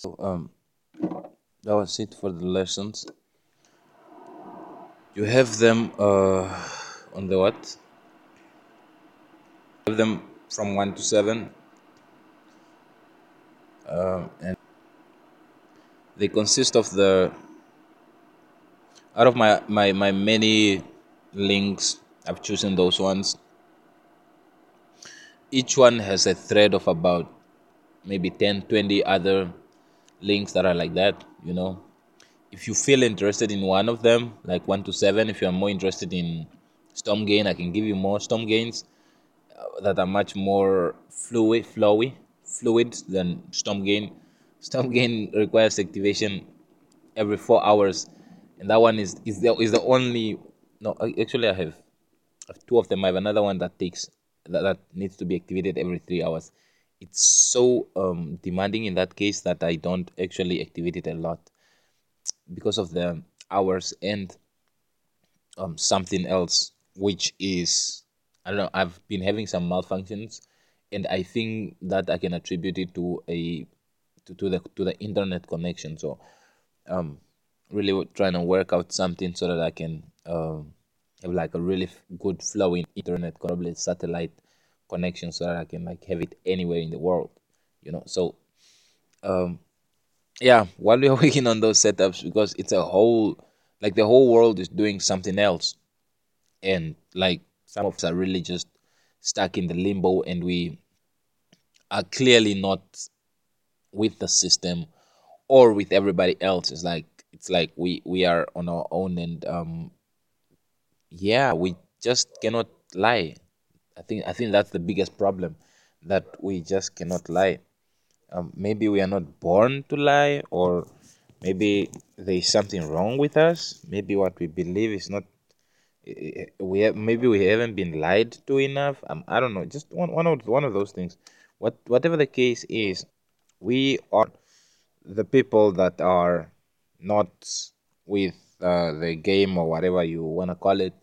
So um, that was it for the lessons. You have them uh, on the what? You have them from one to seven, um, and they consist of the out of my my my many links. I've chosen those ones. Each one has a thread of about maybe 10, 20 other links that are like that, you know. If you feel interested in one of them, like 1 to 7, if you are more interested in StormGain, I can give you more StormGains uh, that are much more fluid, flowy, fluid than StormGain. StormGain requires activation every four hours, and that one is is the is the only. No, actually, I have, I have two of them. I have another one that takes that, that needs to be activated every three hours it's so um, demanding in that case that I don't actually activate it a lot because of the hours and um, something else, which is I don't know. I've been having some malfunctions, and I think that I can attribute it to a to, to the to the internet connection. So, um, really trying to work out something so that I can um, have like a really good flowing internet, probably satellite connection so that I can like have it anywhere in the world, you know. So, um, yeah, while we are working on those setups, because it's a whole, like the whole world is doing something else, and like some of us are really just stuck in the limbo, and we are clearly not with the system or with everybody else. It's like it's like we we are on our own, and um, yeah, we just cannot lie I think I think that's the biggest problem that we just cannot lie. Um, maybe we are not born to lie, or maybe there is something wrong with us. Maybe what we believe is not. We have, maybe we haven't been lied to enough. Um, I don't know. Just one one of one of those things. What whatever the case is, we are the people that are not with uh, the game or whatever you want to call it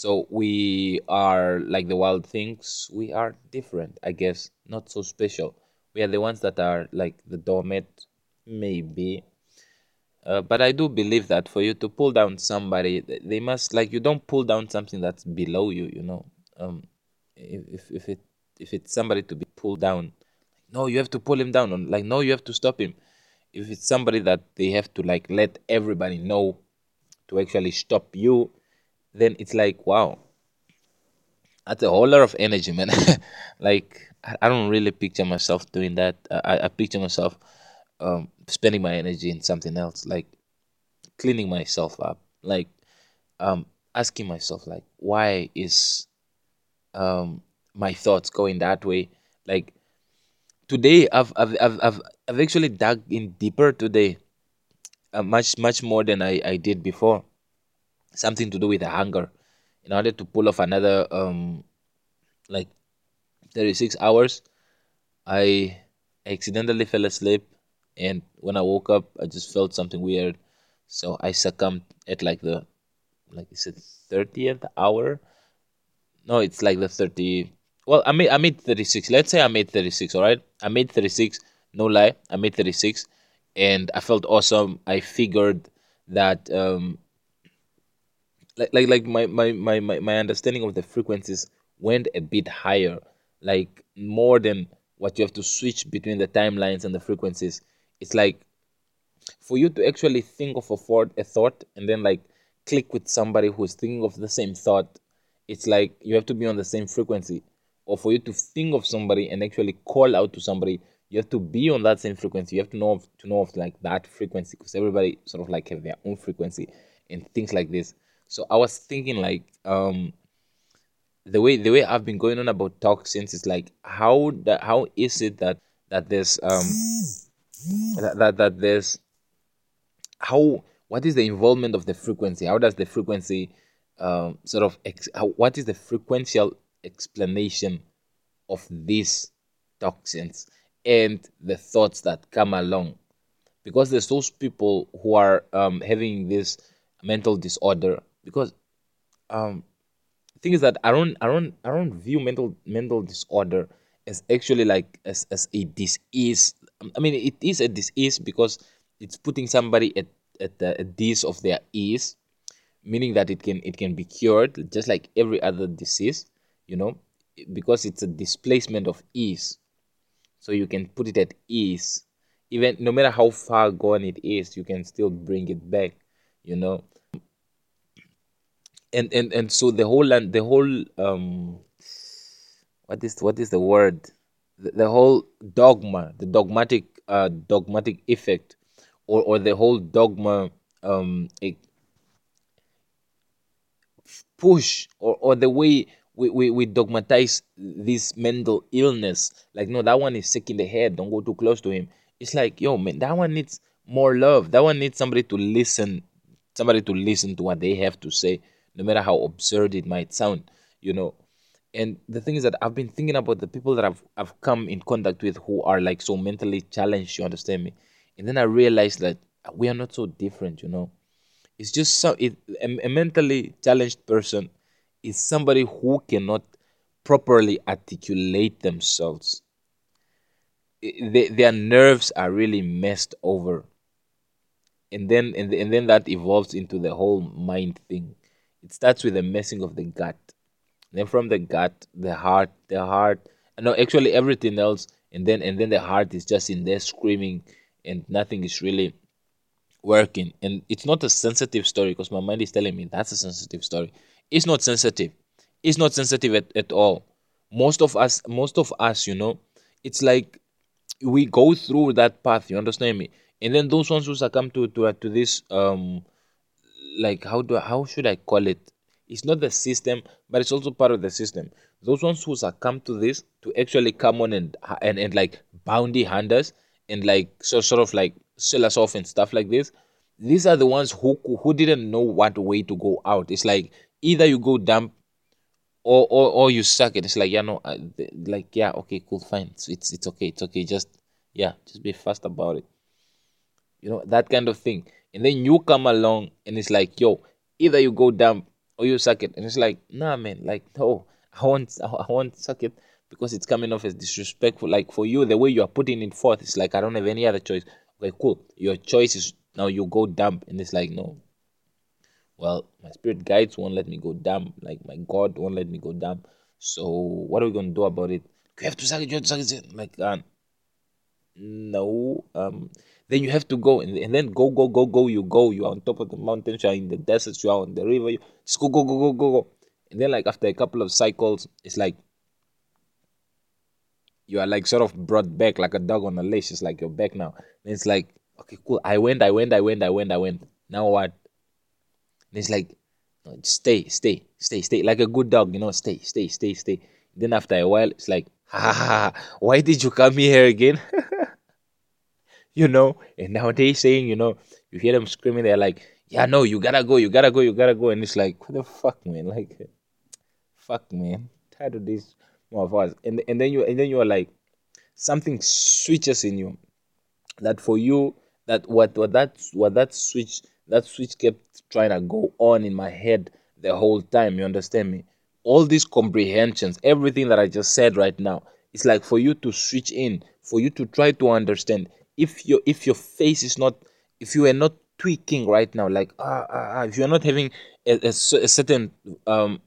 so we are like the wild things. We are different, I guess, not so special. We are the ones that are like the dormant, maybe. Uh, but I do believe that for you to pull down somebody, they must like you don't pull down something that's below you. You know, um, if if it if it's somebody to be pulled down, no, you have to pull him down. Like no, you have to stop him. If it's somebody that they have to like let everybody know to actually stop you, then it's like wow that's a whole lot of energy man. Like i don't really picture myself doing that. I, I picture myself um, spending my energy in something else like cleaning myself up like um, asking myself like why is um, my thoughts going that way? Like today I've, I've, I've, I've, I've actually dug in deeper today uh, much much more than I, I did before something to do with the hunger. In order to pull off another um like 36 hours i accidentally fell asleep and when i woke up i just felt something weird. So i succumbed at like the like is it 30th hour? No it's like the 30 well i made i made 36 let's say i made 36 all right? I made 36 no lie i made 36 and i felt awesome. I figured that um like like like my my my my, my understanding of the frequencies went a bit higher like more than what you have to switch between the timelines and the frequencies. It's like for you to actually think of a thought a thought and then like click with somebody who's thinking of the same thought it's like you have to be on the same frequency. Or for you to think of somebody and actually call out to somebody you have to be on that same frequency. You have to know of, to know of like that frequency because everybody sort of like have their own frequency and things like this so I was thinking like um the way the way I've been going on about toxins is like how that how is it that that there's um that, that that there's how what is the involvement of the frequency? How does the frequency um sort of ex, how, what is the frequential explanation of these toxins and the thoughts that come along? Because there's those people who are um, having this mental disorder because um the thing is that I don't I don't I don't view mental mental disorder as actually like as, as a disease I mean, it is a disease because it's putting somebody at at the at this of their ease, meaning that it can it can be cured just like every other disease, you know, because it's a displacement of ease. So you can put it at ease, even no matter how far gone it is, you can still bring it back, you know. And and and so the whole and the whole um, what is what is the word? The, the whole dogma, the dogmatic uh dogmatic effect or, or the whole dogma um, push or, or the way we, we, we dogmatize this mental illness. Like no that one is sick in the head. Don't go too close to him. It's like yo man that one needs more love. That one needs somebody to listen somebody to listen to what they have to say no matter how absurd it might sound you know and the thing is that i've been thinking about the people that i've, I've come in contact with who are like so mentally challenged you understand me and then I realized that we are not so different, you know. It's just so it, a, a mentally challenged person is somebody who cannot properly articulate themselves. They, their nerves are really messed over, and then and, and then that evolves into the whole mind thing. It starts with the messing of the gut, then from the gut, the heart, the heart, and no, actually everything else, and then and then the heart is just in there screaming and nothing is really working. And it's not a sensitive story because my mind is telling me that's a sensitive story. It's not sensitive. It's not sensitive at, at all. Most of us most of us you know it's like we go through that path you understand me? And then those ones who succumb to to, to this um like how do how should i call it? It's not the system but it's also part of the system. Those ones who succumb to this to actually come on and and, and like bounty hunters and like so sort of like sell us off and stuff like this these are the ones who who didn't know what way to go out. It's like either you go dump or or, or you suck it. It's like yeah no like yeah okay cool fine. It's, it's it's okay it's okay. Just yeah just be fast about it. You know that kind of thing and then you come along and it's like yo either you go dump or you suck it and it's like nah man like no i want i want suck it because it's coming off as disrespectful. Like for you, the way you are putting it forth, it's like I don't have any other choice. Okay, cool. Your choice is now you go dump, and it's like no. Well, my spirit guides won't let me go dump. Like my God won't let me go dump. So what are we gonna do about it? You have to suck it. You have to suck it. Like uh, no. Um. Then you have to go and, and then go go go go. You go. You are on top of the mountain. You are in the desert. You are on the river. You just go go go go go go. And then like after a couple of cycles, it's like you are like sort of brought back like a dog on a leash. It's like you're back now. And it's like, okay, cool. I went, I went, I went, I went, I went. Now what? And it's like, stay, stay, stay, stay. Like a good dog, you know, stay, stay, stay, stay. Then after a while, it's like, ha ha ha, why did you come here again? you know, and nowadays, saying, you know, you hear them screaming, they're like, yeah, no, you gotta go, you gotta go, you gotta go. And it's like, what the fuck, man? Like, fuck, man. Tired of this more of us and and then you and then you are like something switches in you that for you that what what that what that switch that switch kept trying to go on in my head the whole time you understand me all these comprehensions everything that i just said right now it's like for you to switch in for you to try to understand if your if your face is not if you are not tweaking right now like ah, ah, ah if you're not having a, a, a certain um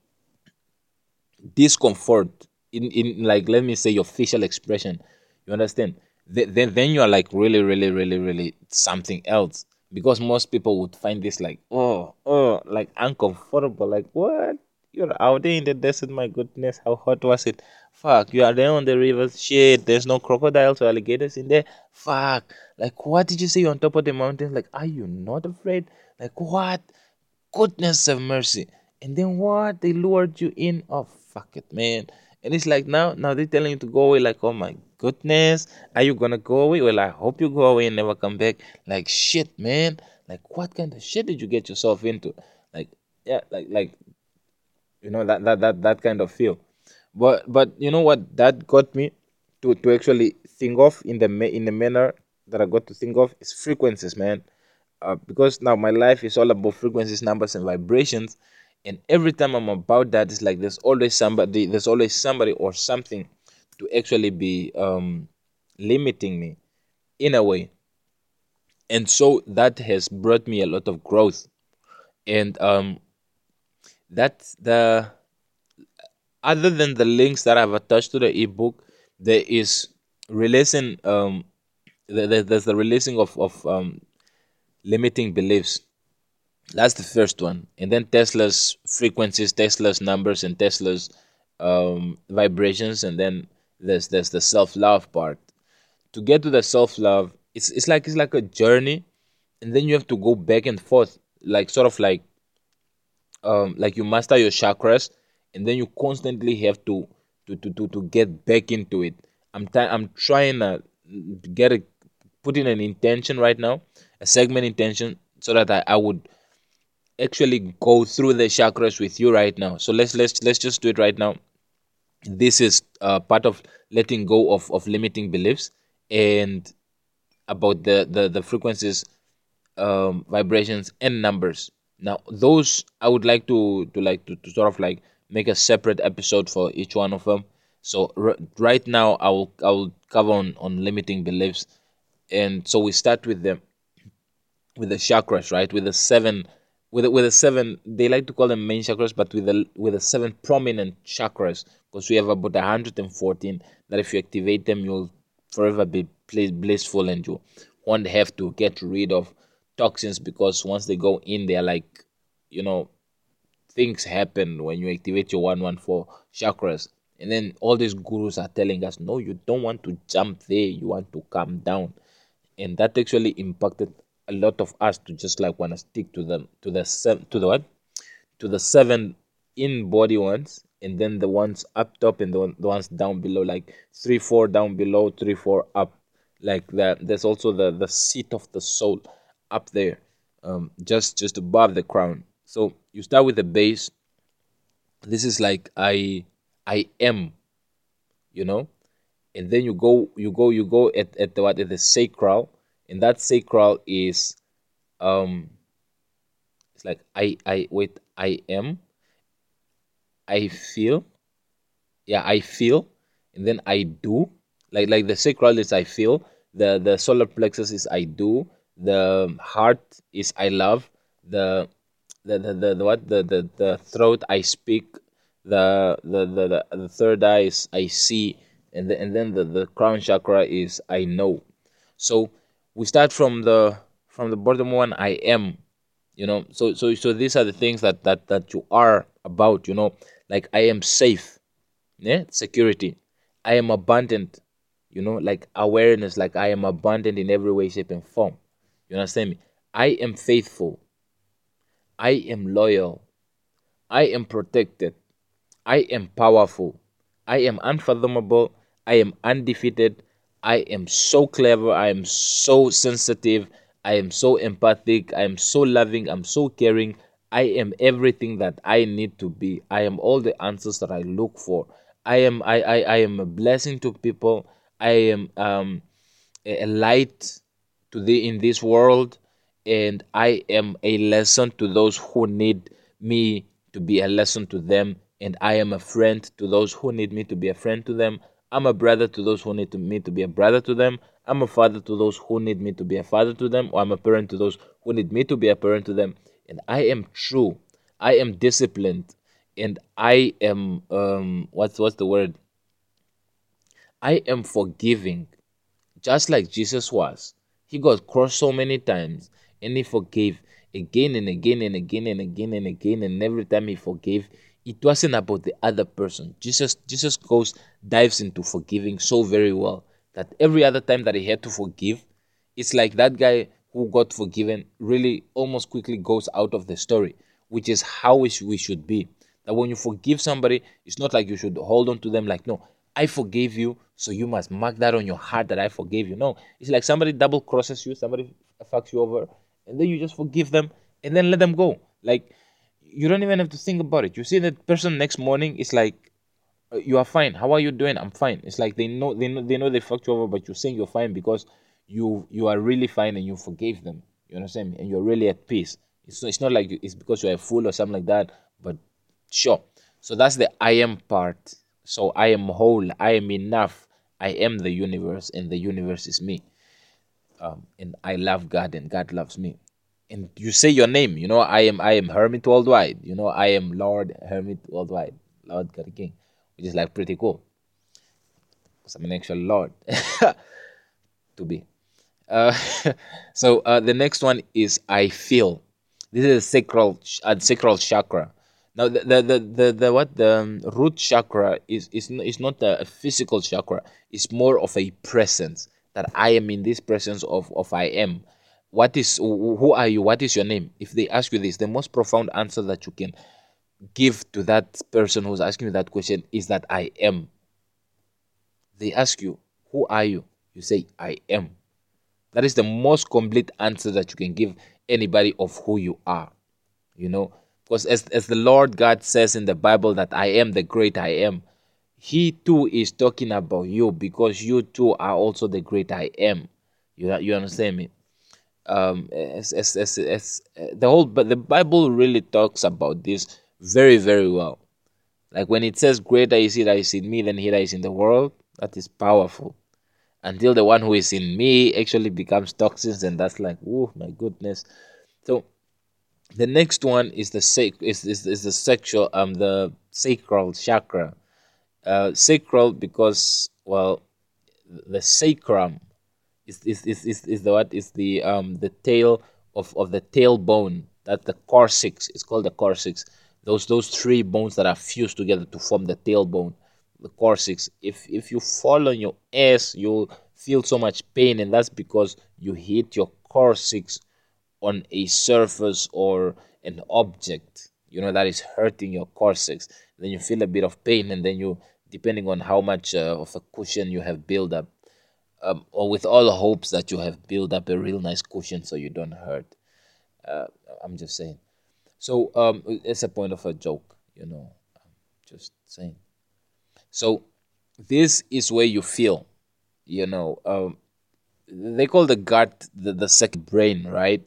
discomfort in, in like let me say your facial expression you understand? Then then you are like really really really really something else. Because most people would find this like oh oh like uncomfortable like what? You're out there in the desert my goodness. How hot was it fuck you are there on the rivers shit there's no crocodiles or alligators in there fuck like what did you say on top of the mountains like are you not afraid like what goodness of mercy and then what they lured you in oh fuck it man and it's like now, now they're telling you to go away. Like, oh my goodness, are you gonna go away? Well, I hope you go away and never come back. Like, shit, man. Like, what kind of shit did you get yourself into? Like, yeah, like, like, you know that that that that kind of feel. But but you know what? That got me to to actually think of in the in the manner that I got to think of is frequencies, man. Uh, because now my life is all about frequencies, numbers, and vibrations and every time i'm about that it's like there's always somebody there's always somebody or something to actually be um limiting me in a way and so that has brought me a lot of growth and um that the other than the links that I've attached to the ebook, there is releasing um there's the releasing of of um limiting beliefs. That's the first one, and then Tesla's frequencies, Tesla's numbers, and Tesla's um, vibrations, and then there's there's the self love part. To get to the self love, it's it's like it's like a journey, and then you have to go back and forth, like sort of like um like you master your chakras and then you constantly have to to to to, to get back into it. I'm t- i'm trying to get a put in an intention right now a segment intention so that I, I would actually go through the chakras with you right now. So let's let's let's just do it right now. This is uh, part of letting go of, of limiting beliefs and about the the, the frequencies um, vibrations and numbers. Now those i would like to to like to, to sort of like make a separate episode for each one of them. So r- right now i will i will cover on on limiting beliefs. And so we start with the with the chakras right? With the seven with the, with the seven they like to call them main chakras but with the with the seven prominent chakras because we have about 114 that if you activate them you'll forever be blissful and you won't have to get rid of toxins because once they go in they're like you know things happen when you activate your 114 chakras. And then all these gurus are telling us no you don't want to jump there. You want to come down. And that actually impacted a lot of us to just like want to stick to them to the seven to the what? To the seven in body ones and then the ones up top and the, one, the ones down below like three four down below three four up like that. There's also the the seat of the soul up there um just just above the crown. So you start with the base. This is like i i am you know? And then you go you go you go at, at the what at the sacral. And that sacral is um it's like i i wait i am. I feel. Yeah i feel. And then i do. Like like the sacral is i feel. The the solar plexus is i do. The heart is i love. The the the, the, the what? The, the the throat i speak the the the, the, the third eye i see and the, and then the, the crown chakra is i know. So we start from the from the bottom one i am you know? So so so these are the things that that that you are about you know? Like i am safe yeah? Security. I am abundant you know? Like awareness like i am abundant in every way shape and form. You understand me? I am faithful i am loyal i am protected i am powerful i am unfathomable i am undefeated I am so clever. I am so sensitive. I am so empathic. I am so loving. I'm so caring. I am everything that I need to be. I am all the answers that I look for. I am I, I, I am a blessing to people. I am um, a light to the in this world and I am a lesson to those who need me to be a lesson to them and I am a friend to those who need me to be a friend to them. I'm a brother to those who need to, me to be a brother to them. I'm a father to those who need me to be a father to them, or I'm a parent to those who need me to be a parent to them. And I am true. I am disciplined, and I am um what's what's the word? I am forgiving, just like Jesus was. He got crossed so many times, and he forgave again and again and again and again and again. And every time he forgave, it wasn't about the other person. Jesus Jesus goes dives into forgiving so very well that every other time that he had to forgive, it's like that guy who got forgiven really almost quickly goes out of the story, which is how we, should be. That when you forgive somebody, it's not like you should hold on to them like, no, I forgave you, so you must mark that on your heart that I forgave you. No, it's like somebody double crosses you, somebody fucks you over, and then you just forgive them and then let them go. Like, you don't even have to think about it. You see that person next morning, it's like, uh, you are fine. How are you doing? I'm fine. It's like they know they know they know they fucked you over, but you're saying you're fine because you you are really fine and you forgave them. You understand me? And you're really at peace. It's it's not like it's because you're a fool or something like that. But sure. So that's the I am part. So I am whole. I am enough. I am the universe, and the universe is me. Um, and I love God and God loves me. And you say your name, you know, I am I am Hermit Worldwide, you know, I am Lord Hermit Worldwide, Lord God King, which is like pretty cool. Because I'm an actual Lord to be. Uh, so uh, the next one is I feel. This is a sacral uh, sacral chakra. Now the the the, the, the what the um, root chakra is is is not a physical chakra. It's more of a presence that I am in this presence of of I am. What is who are you? What is your name? If they ask you this, the most profound answer that you can give to that person who's asking you that question is that I am. They ask you, who are you? You say, I am. That is the most complete answer that you can give anybody of who you are. You know, because as, as the Lord God says in the Bible that I am the great I am, He too is talking about you because you too are also the great I am. You, you understand me? Um, as, as, as, as, uh, the whole but the Bible really talks about this very very well. Like when it says, "Greater is He that is in me than He that is in the world," that is powerful until the one who is in me actually becomes toxins and that's like oh my goodness so the next one is the sac- is, is, is the sexual um the sacral chakra uh sacral because well the sacrum is is, is, is, is the what? Is the um the tail of, of the tailbone that the coccyx is called the coccyx those those three bones that are fused together to form the tailbone the coccyx if if you fall on your ass you'll feel so much pain and that's because you hit your coccyx on a surface or an object you know that is hurting your coccyx then you feel a bit of pain and then you depending on how much uh, of a cushion you have built up um, or with all hopes that you have built up a real nice cushion so you don't hurt. Uh, i'm just saying. So um, it's a point of a joke you know. I'm just saying. So this is where you feel, you know, um, they call the gut the, the second brain, right?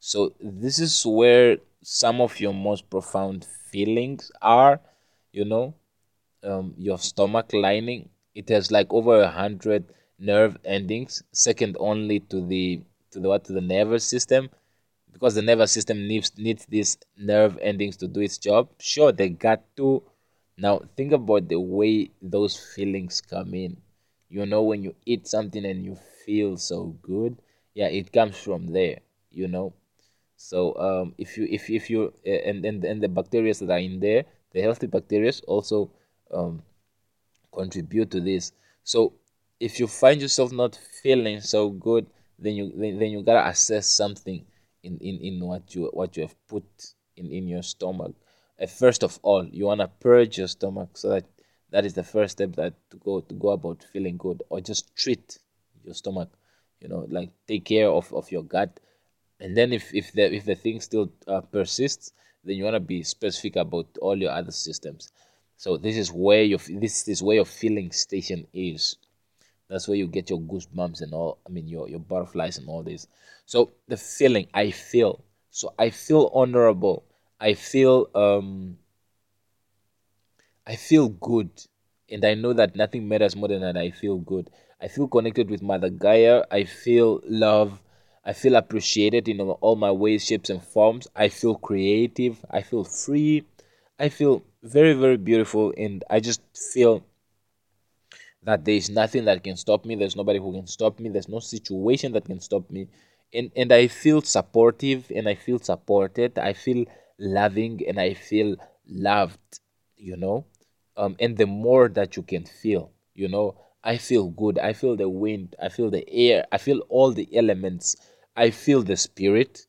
So this is where some of your most profound feelings are, you know, um, your stomach lining. It has like over a hundred nerve endings, second only to the to the what to the nervous system, because the nervous system needs needs these nerve endings to do its job. Sure, they got to. now think about the way those feelings come in. You know when you eat something and you feel so good, yeah, it comes from there. You know, so um, if you if if you and and and the bacteria that are in there, the healthy bacteria also um, contribute to this. So if you find yourself not feeling so good, then you then, then you gotta assess something in, in, in what you what you have put in, in your stomach. Uh, first of all you want to purge your stomach so that that is the first step that to go to go about feeling good or just treat your stomach you know like take care of, of your gut. And then if if the if the thing still uh, persists then you want to be specific about all your other systems so this is where your this is where your feeling station is that's where you get your goosebumps and all i mean your your butterflies and all this so the feeling i feel so i feel honorable I feel um I feel good and I know that nothing matters more than that I feel good. I feel connected with Mother Gaia. I feel love. I feel appreciated in all my ways, shapes, and forms. I feel creative. I feel free. I feel very, very beautiful. And I just feel that there is nothing that can stop me. There's nobody who can stop me. There's no situation that can stop me. And, and I feel supportive and I feel supported. I feel loving and I feel loved, you know. Um, and the more that you can feel, you know, I feel good. I feel the wind. I feel the air. I feel all the elements. I feel the spirit,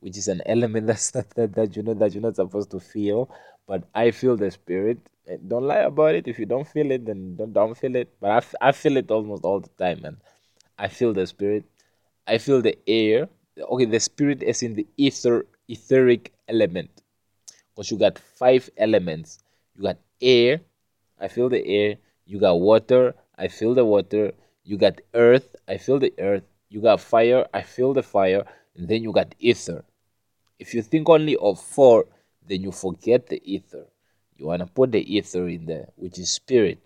which is an element that's that, that, that you know that you're not supposed to feel. But I feel the spirit. Eh, don't lie about it. If you don't feel it, then don't, don't feel it. But I, f- I feel it almost all the time, man. I feel the spirit. I feel the air. Okay, the spirit is in the ether etheric element because you got five elements you got air i feel the air you got water i feel the water you got earth i feel the earth you got fire i feel the fire and then you got ether if you think only of four then you forget the ether you want to put the ether in there which is spirit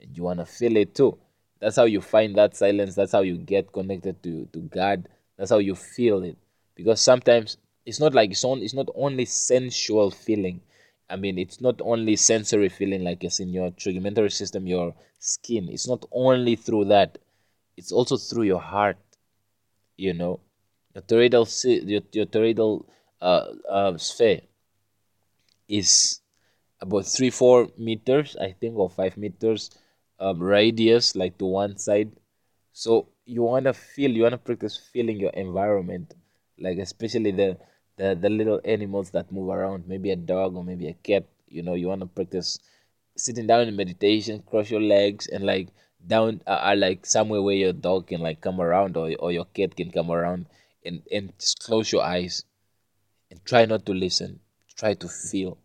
and you want to feel it too That's how you find that silence. That's how you get connected to to God. That's how you feel it. Because sometimes it's not like it's on. It's not only sensual feeling. I mean, it's not only sensory feeling like it's in your trigeminal system, your skin. It's not only through that. It's also through your heart. You know, your toroidal your, your toroidal uh, uh, sphere is about three four meters, I think, or five meters um, radius, like to one side. So you wanna feel, you wanna practice feeling your environment, like especially the the the little animals that move around, maybe a dog or maybe a cat. You know, you wanna practice sitting down in meditation, cross your legs, and like down uh, uh, like somewhere where your dog can like come around or or your cat can come around, and and just close your eyes and try not to listen. Try to feel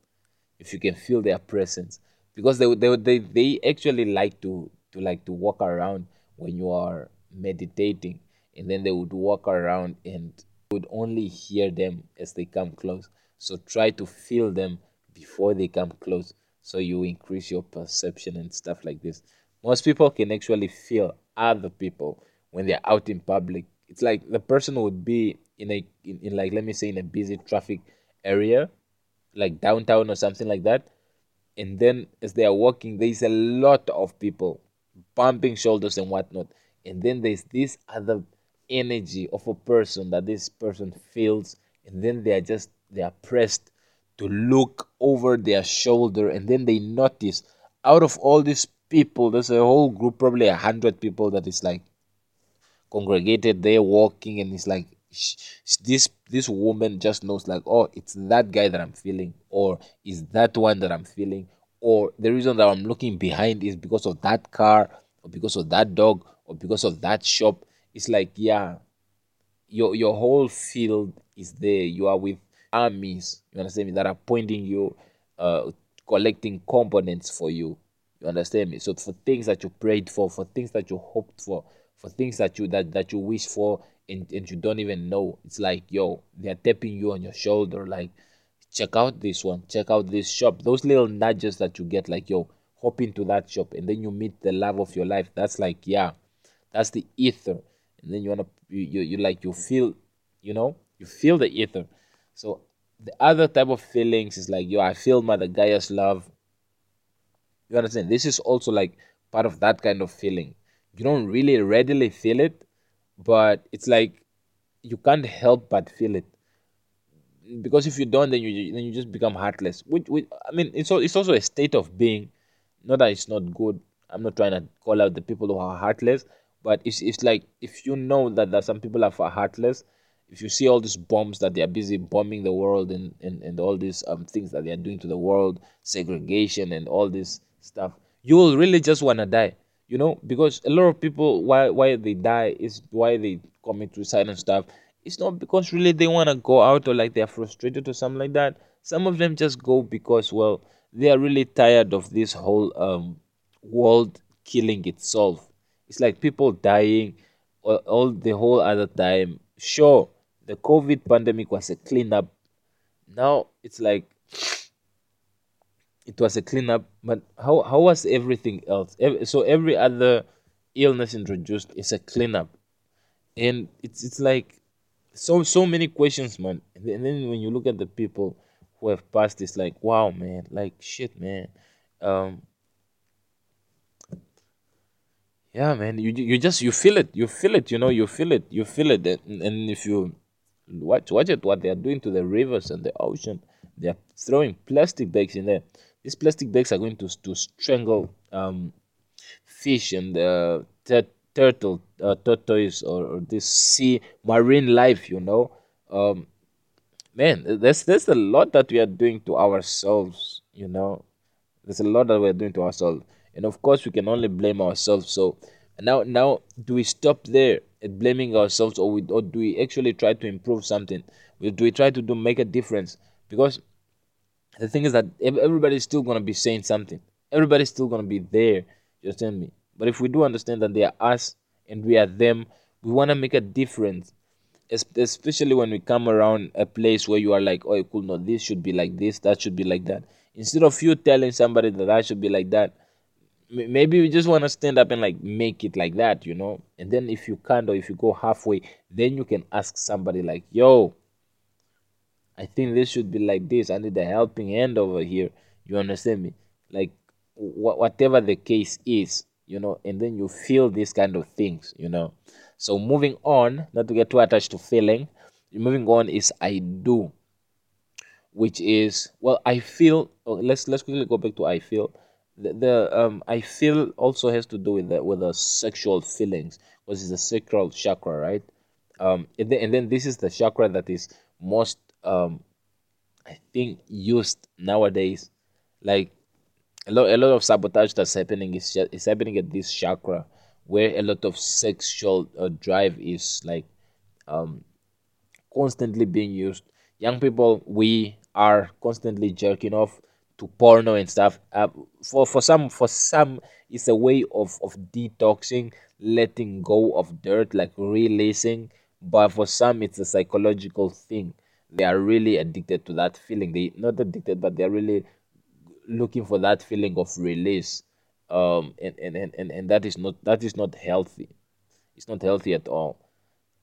if you can feel their presence. Because they they they, they actually like to to like to walk around when you are meditating. And then they would walk around and would only hear them as they come close. So try to feel them before they come close. So you increase your perception and stuff like this. Most people can actually feel other people when they're out in public it's like the person would be in a in, in like let me say in a busy traffic area like downtown or something like that. And then as they are walking there's a lot of people bumping shoulders and whatnot. And then there's this other energy of a person that this person feels. And then they are just they are pressed to look over their shoulder. And then they notice out of all these people there's a whole group probably a hundred people that is like congregated there walking and it's like this this woman just knows like oh it's that guy that i'm feeling or is that one that i'm feeling or the reason that i'm looking behind is because of that car or because of that dog or because of that shop. It's like yeah your your whole field is there. You are with armies you understand me that are pointing you uh collecting components for you you understand me so for things that you prayed for for things that you hoped for for things that you that, that you wish for and, and you don't even know. It's like, yo, they're tapping you on your shoulder, like, check out this one, check out this shop. Those little nudges that you get, like, yo, hop into that shop, and then you meet the love of your life. That's like, yeah, that's the ether. And then you wanna, you, you, you like, you feel, you know, you feel the ether. So the other type of feelings is like, yo, I feel Mother Gaia's love. You understand? This is also like part of that kind of feeling. You don't really readily feel it, but it's like you can't help but feel it because if you don't then you then you just become heartless which, which i mean it's it's also a state of being not that it's not good i'm not trying to call out the people who are heartless but it's, it's like if you know that, that some people are heartless if you see all these bombs that they are busy bombing the world and, and, and all these um, things that they are doing to the world segregation and all this stuff. You will really just want to die you know? Because a lot of people why why they die is why they commit suicide and stuff. It's not because really they want to go out or like they're frustrated or something like that. Some of them just go because well they are really tired of this whole um world killing itself. It's like people dying all, all the whole other time. Sure the covid pandemic was a cleanup. Now it's like it was a cleanup but how how was everything else? So every other illness introduced is a cleanup. And it's it's like so so many questions man. And then when you look at the people who have passed it's like wow man like shit man. Um yeah man you you just you feel it you feel it you know you feel it you feel it. And, and if you watch watch it what they are doing to the rivers and the ocean they are throwing plastic bags in there these plastic bags are going to, to strangle um, fish and uh, tur- turtle, uh, tortoise, or, or, this sea marine life. You know, um, man, there's there's a lot that we are doing to ourselves. You know, there's a lot that we're doing to ourselves, and of course, we can only blame ourselves. So now, now, do we stop there at blaming ourselves, or we, or do we actually try to improve something? Do we try to do make a difference? Because the thing is that everybody's still going to be saying something. Everybody's still going to be there. You understand me? But if we do understand that they are us and we are them, we want to make a difference. Especially when we come around a place where you are like, oh, cool, no, this should be like this, that should be like that. Instead of you telling somebody that I should be like that, maybe you just want to stand up and like make it like that you know and then if you can't or if you go halfway then you can ask somebody like yo i think this should be like this. I need a helping hand over here. You understand me? Like wh- whatever the case is you know and then you feel these kind of things you know. So moving on not to get too attached to feeling moving on is i do which is well i feel oh, let's let's quickly go back to i feel. The, the um i feel also has to do with the with the sexual feelings because it's the sacral chakra right? Um and then, and then this is the chakra that is most um i think used nowadays like a lot a lot of sabotage that's happening is is happening at this chakra where a lot of sexual uh, drive is like um constantly being used. Young people, we are constantly jerking off to porno and stuff. Uh, for for some for some, it's a way of of detoxing, letting go of dirt, like releasing. But for some, it's a psychological thing. They are really addicted to that feeling. They not addicted, but they are really looking for that feeling of release. Um, and, and, and, and, that is not that is not healthy. It's not healthy at all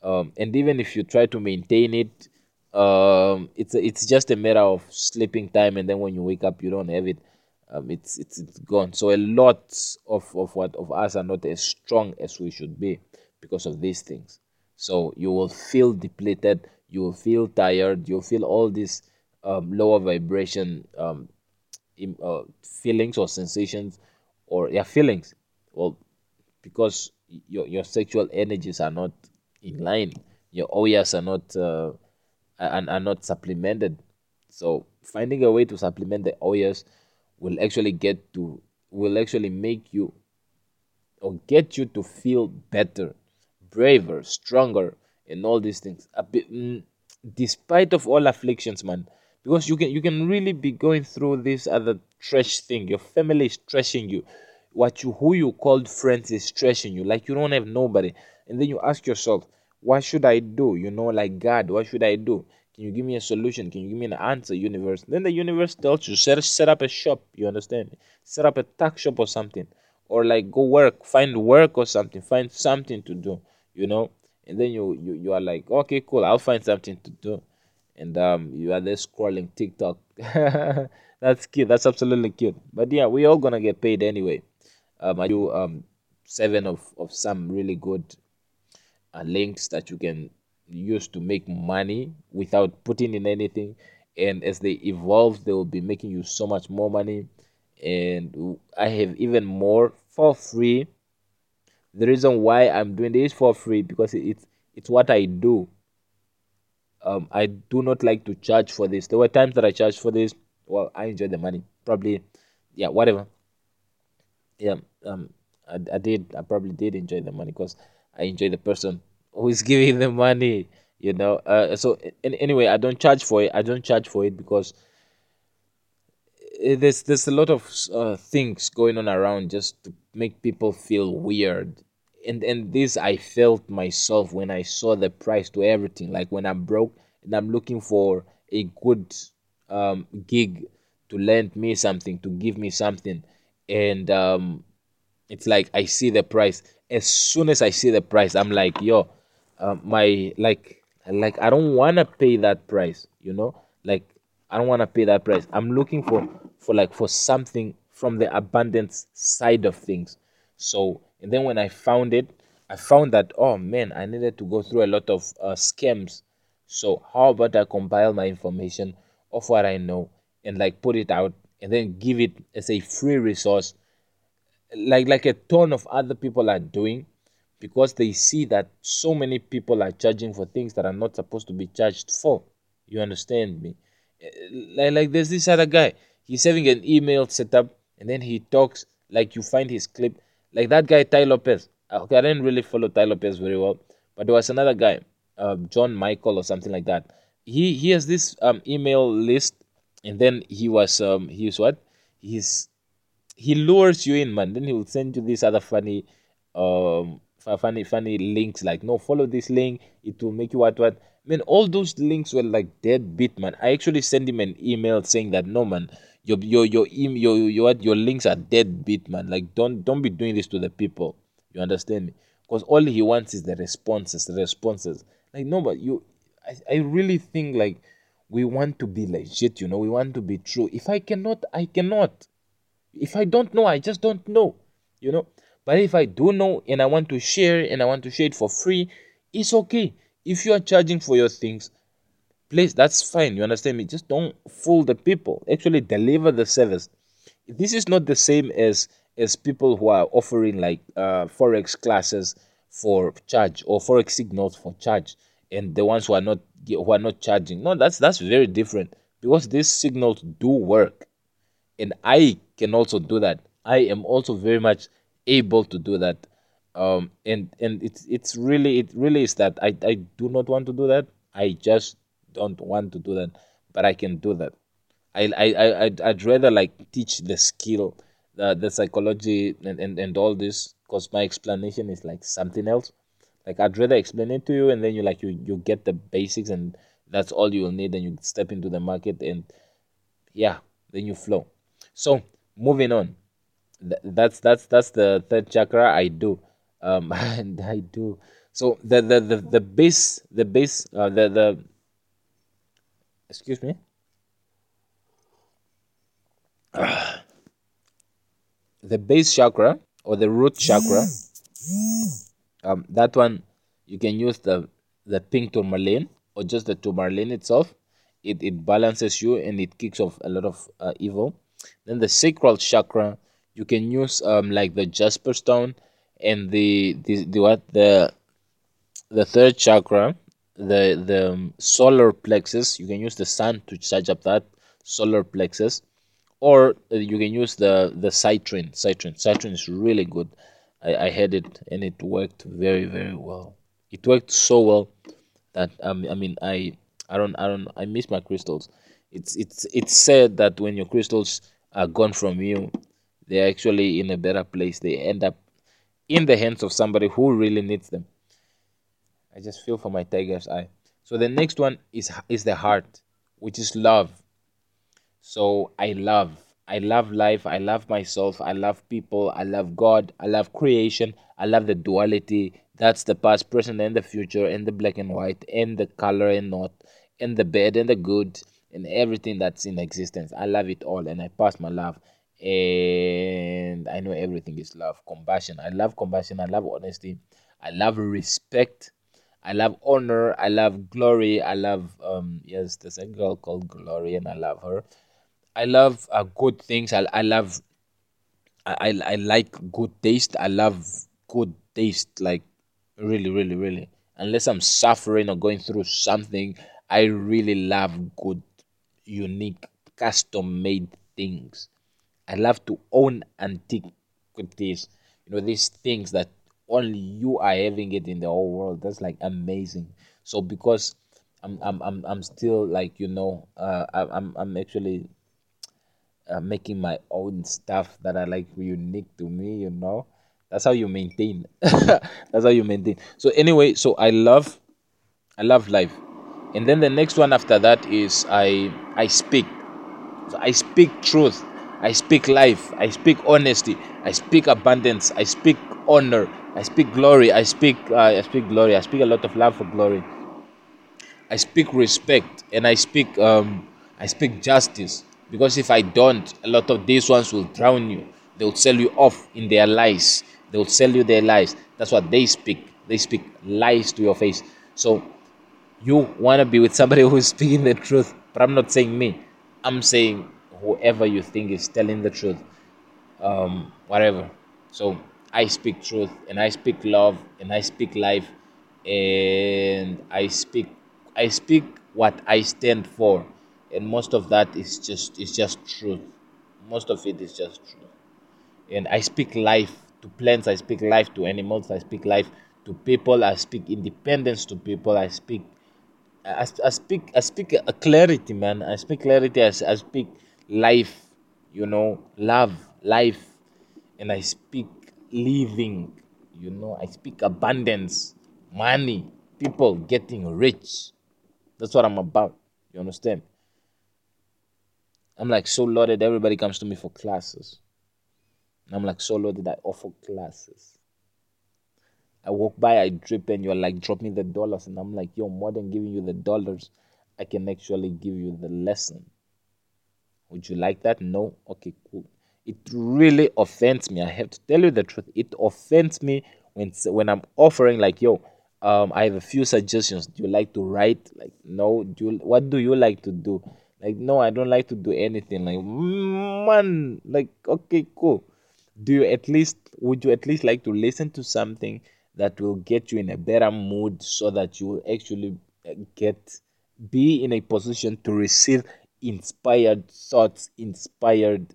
um, and even if you try to maintain it um, it's it's just a matter of sleeping time and then when you wake up you don't have it um, it's, it's it's gone so a lot of, of what of us are not as strong as we should be because of these things so you will feel depleted you feel tired you'll feel all these um, lower vibration um, im- uh, feelings or sensations or yeah feelings well because your your sexual energies are not in line. Your OERs are not uh, are, are not supplemented. So finding a way to supplement the OERs will actually get to will actually make you or get you to feel better, braver, stronger, and all these things. Mm, despite of all afflictions, man, because you can you can really be going through this other trash thing. Your family is trashing you. What you who you called friends is trashing you. Like you don't have nobody, and then you ask yourself, what should I do? You know, like God, what should I do? Can you give me a solution? Can you give me an answer, universe? Then the universe tells you, set, set up a shop. You understand? Set up a tuck shop or something or like go work find work or something find something to do you know and then you you, you are like okay cool i'll find something to do. And um you are there scrolling tiktok. That's cute. That's absolutely cute. But yeah we all gonna get paid anyway. Um i do um seven of of some really good uh, links that you can use to make money without putting in anything. And as they evolve they will be making you so much more money. And i have even more for free the reason why i'm doing this for free because it's it's what i do. Um i do not like to charge for this. There were times that i charged for this. Well i enjoy the money. Probably yeah whatever. Yeah um I, I did i probably did enjoy the money because i enjoy the person who is giving the money you know? Uh, so anyway i don't charge for it. I don't charge for it because there's there's a lot of uh, things going on around just to make people feel weird and and this i felt myself when i saw the price to everything like when i'm broke and i'm looking for a good um gig to lend me something to give me something and um it's like I see the price. As soon as I see the price, I'm like, yo, uh, my like, like I don't wanna pay that price. You know, like I don't wanna pay that price. I'm looking for for like for something from the abundance side of things. So and then when I found it, I found that oh man, I needed to go through a lot of uh, scams. So how about I compile my information of what I know and like put it out and then give it as a free resource like like a ton of other people are doing because they see that so many people are charging for things that are not supposed to be charged for. You understand me? Eh, Like, like there's this other guy. He's having an email set up and then he talks like you find his clip. Like that guy Tai Lopez. Okay, I didn't really follow Tai Lopez very well, but there was another guy, uh, John Michael or something like that. He he has this um email list, and then he was um he's what? He's he lures you in, man. Then he will send you these other funny, um, funny, funny links like, no, follow this link. It will make you what, what. Man, all those links were like dead beat, man. I actually sent him an email saying that, no, man, your your your your your your links are dead beat, man. Like don't don't be doing this to the people. You understand me? Because all he wants is the responses, the responses. Like no, but you, I, I really think like we want to be legit. You know, we want to be true. If I cannot, I cannot. If I don't know, I just don't know. You know. But if I do know and I want to share and I want to share it for free, it's okay. If you are charging for your things, please, that's fine. You understand me? Just don't fool the people. Actually, deliver the service. This is not the same as as people who are offering like uh, forex classes for charge or forex signals for charge, and the ones who are not who are not charging. No, that's that's very different because these signals do work, and I can also do that. I am also very much able to do that um and and it's it's really it really is that i i do not want to do that i just don't want to do that but i can do that. I i, I I'd, I'd rather like teach the skill the, the psychology and, and and all this because my explanation is like something else. Like i'd rather explain it to you and then you like you you get the basics and that's all you will need and you step into the market and yeah then you flow. So moving on. Th- that's that's that's the third chakra i do. Um and i do. So the the the, the base the base uh, the the excuse me? The base chakra or the root chakra um that one you can use the the pink tourmaline or just the tourmaline itself. It, it balances you and it kicks off a lot of uh, evil. Then the sacral chakra you can use um like the jasper stone and the the, the what the the third chakra the the um, solar plexus you can use the sun to charge up that solar plexus or uh, you can use the the citrine. Citrine citrine is really good. I, I had it and it worked very very well. It worked so well that um, i mean i i don't i don't i miss my crystals. It's it's it's said that when your crystals are gone from you they're actually in a better place. They end up in the hands of somebody who really needs them I just feel for my tiger's eye. So the next one is is the heart, which is love. So I love. I love life. I love myself. I love people. I love God. I love creation. I love the duality. That's the past, present, and the future, and the black and white, and the color and not, and the bad and the good, and everything that's in existence. I love it all, and I pass my love. And I know everything is love. Compassion. I love compassion. I love honesty. I love respect. I love honor. I love glory. I love um yes, there's a girl called Glory, and I love her. I love uh, good things. I I love. I, I I like good taste. I love good taste. Like really, really, really. Unless I'm suffering or going through something, I really love good, unique, custom-made things. I love to own antiquities. You know, these things that only you are having it in the whole world. That's like amazing. So because I'm I'm I'm, I'm still like you know uh, I'm I'm actually uh, making my own stuff that are like unique to me. You know, that's how you maintain. that's how you maintain. So anyway, so I love I love life, and then the next one after that is I I speak. So I speak truth. I speak life. I speak honesty. I speak abundance. I speak honor. I speak glory. I speak. Uh, I speak glory. I speak a lot of love for glory. I speak respect and I speak. Um, I speak justice because if I don't, a lot of these ones will drown you. They will sell you off in their lies. They will sell you their lies. That's what they speak. They speak lies to your face. So you want to be with somebody who is speaking the truth but i'm not saying me i'm saying whoever you think is telling the truth um whatever so i speak truth and i speak love and i speak life and i speak i speak what i stand for and most of that is just is just truth most of it is just truth and I speak life to plants, I speak life to animals, I speak life to people, I speak independence to people, I speak I, I speak I speak a clarity man, I speak clarity, I, I speak life, you know, love, life, and I speak living, you know, I speak abundance, money, people getting rich. That's what I'm about. You understand? I'm like so loaded. Everybody comes to me for classes. I'm like so loaded. I offer classes. I walk by, I drip, and you're like, drop me the dollars, and I'm like, yo, more than giving you the dollars, I can actually give you the lesson. Would you like that? No. Okay, cool. It really offends me. I have to tell you the truth. It offends me when when I'm offering like, yo, um, I have a few suggestions. Do you like to write? Like, no. Do you, what do you like to do? Like, no, I don't like to do anything. Like, man, like, okay, cool. Do you at least would you at least like to listen to something that will get you in a better mood so that you will actually uh, get be in a position to receive inspired thoughts, inspired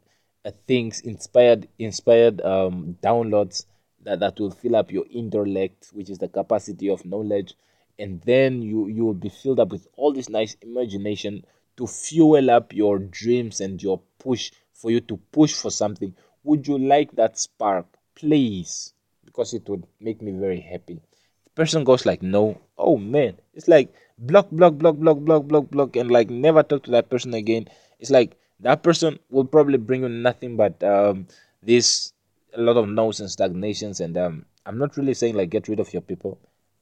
things, inspired inspired um, downloads that, that will fill up your intellect, which is the capacity of knowledge, and then you you will be filled up with all this nice imagination to fuel up your dreams and your push for you to push for something. Would you like that spark, please? Because it would make me very happy. The person goes like, no. Oh man, it's like block, block, block, block, block, block, block, and like never talk to that person again. It's like that person will probably bring you nothing but um, this a lot of no's and stagnations. And um, I'm not really saying like get rid of your people.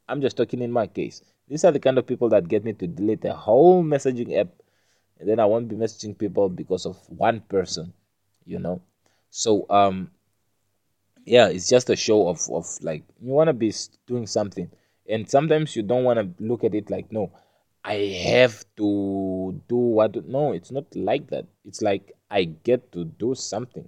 I'm just talking in my case. These are the kind of people that get me to delete a whole messaging app, and then I won't be messaging people because of one person, you know. So um, yeah, it's just a show of of like you want to be doing something and sometimes you don't want to look at it like no i have to do what no it's not like that. It's like i get to do something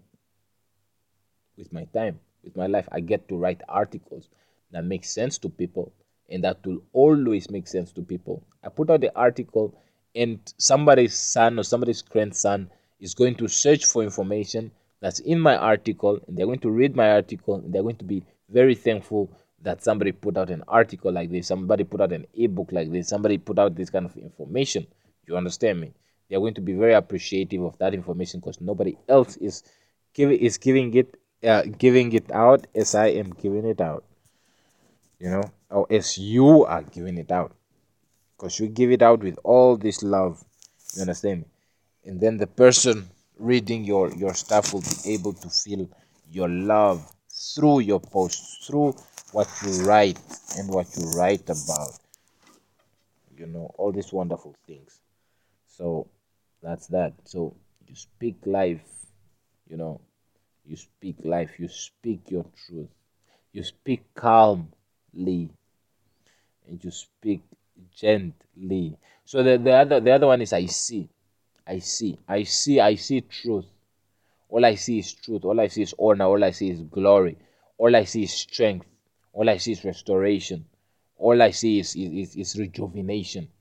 with my time with my life. I get to write articles that make sense to people and that will always make sense to people. I put out the article and somebody's son or somebody's grandson is going to search for information that's in my article and they're going to read my article and they're going to be very thankful that somebody put out an article like this, somebody put out an ebook like this, somebody put out this kind of information. You understand me? They're going to be very appreciative of that information because nobody else is giving is giving it uh, giving it out as I am giving it out. You know, or as you are giving it out, because you give it out with all this love. You understand me? And then the person reading your your stuff will be able to feel your love through your posts, through what you write and what you write about. You know all these wonderful things. So that's that. So you speak life you know. You speak life. You speak your truth. You speak calmly. And you speak gently. So the, the other the other one is i see. I see. I see. I see truth. All i see is truth. All i see is honor. All i see is glory. All i see is strength all I see is restoration. All I see is, is, is rejuvenation. You know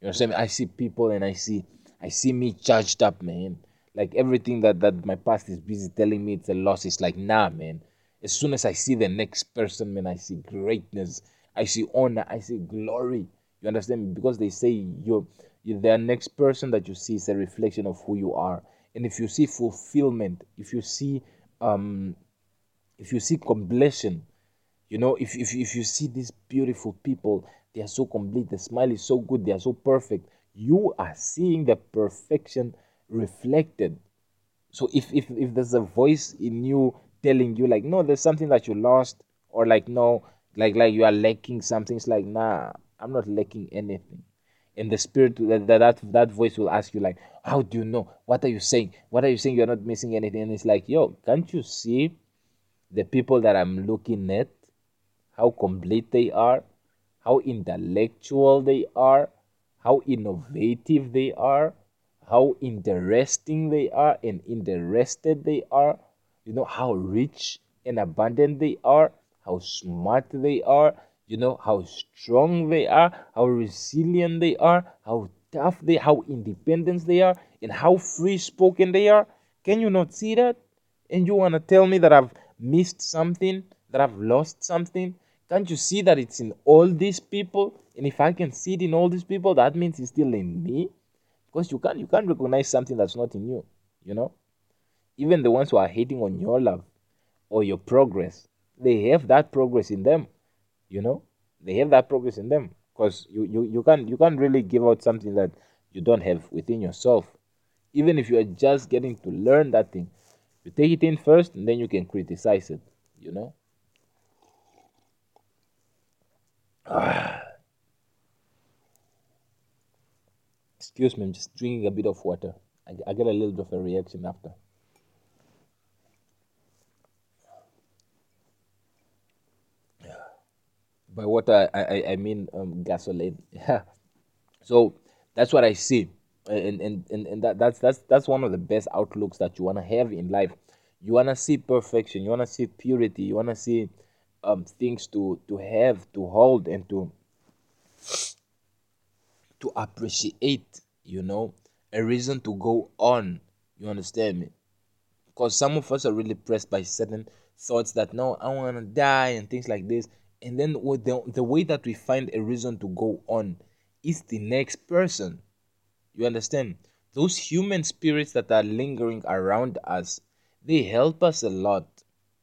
what I'm saying? I see people and I see I see me charged up, man. Like everything that, that my past is busy telling me it's a loss. It's like, nah, man. As soon as I see the next person, man, I see greatness. I see honor. I see glory. You understand me? Because they say you're the next person that you see is a reflection of who you are. And if you see fulfillment, if you see um if you see completion, you know, if, if, if you see these beautiful people, they are so complete, the smile is so good, they are so perfect. You are seeing the perfection reflected. So if, if, if there's a voice in you telling you like, no, there's something that you lost, or like, no, like like you are lacking something, it's like, nah, I'm not lacking anything. And the spirit that, that that voice will ask you like, how do you know? What are you saying? What are you saying? You're not missing anything. And it's like, yo, can't you see the people that I'm looking at? How complete they are, how intellectual they are, how innovative they are, how interesting they are and interested they are, you know, how rich and abundant they are, how smart they are, you know, how strong they are, how resilient they are, how tough they how independent they are, and how free spoken they are. Can you not see that? And you want to tell me that I've missed something, that I've lost something, can't you see that it's in all these people? And if I can see it in all these people, that means it's still in me. Because you can't you can't recognize something that's not in you, you know? Even the ones who are hating on your love or your progress, they have that progress in them, you know? They have that progress in them. Because you, you, you can't you can't really give out something that you don't have within yourself. even if you are just getting to learn that thing you take it in first and then you can criticize it you know excuse me i'm just drinking a bit of water. I, I get a little bit of a reaction after. By water i i, I mean um, gasoline. Yeah so that's what i see. And and, and, and that, that's that's that's one of the best outlooks that you want to have in life. You want to see perfection. You want to see purity. You want to see um things to to have to hold and to to appreciate you know a reason to go on you understand me? Because some of us are really pressed by certain thoughts that no i want to die and things like this. And then the, the way that we find a reason to go on is the next person. You understand? Those human spirits that are lingering around us they help us a lot.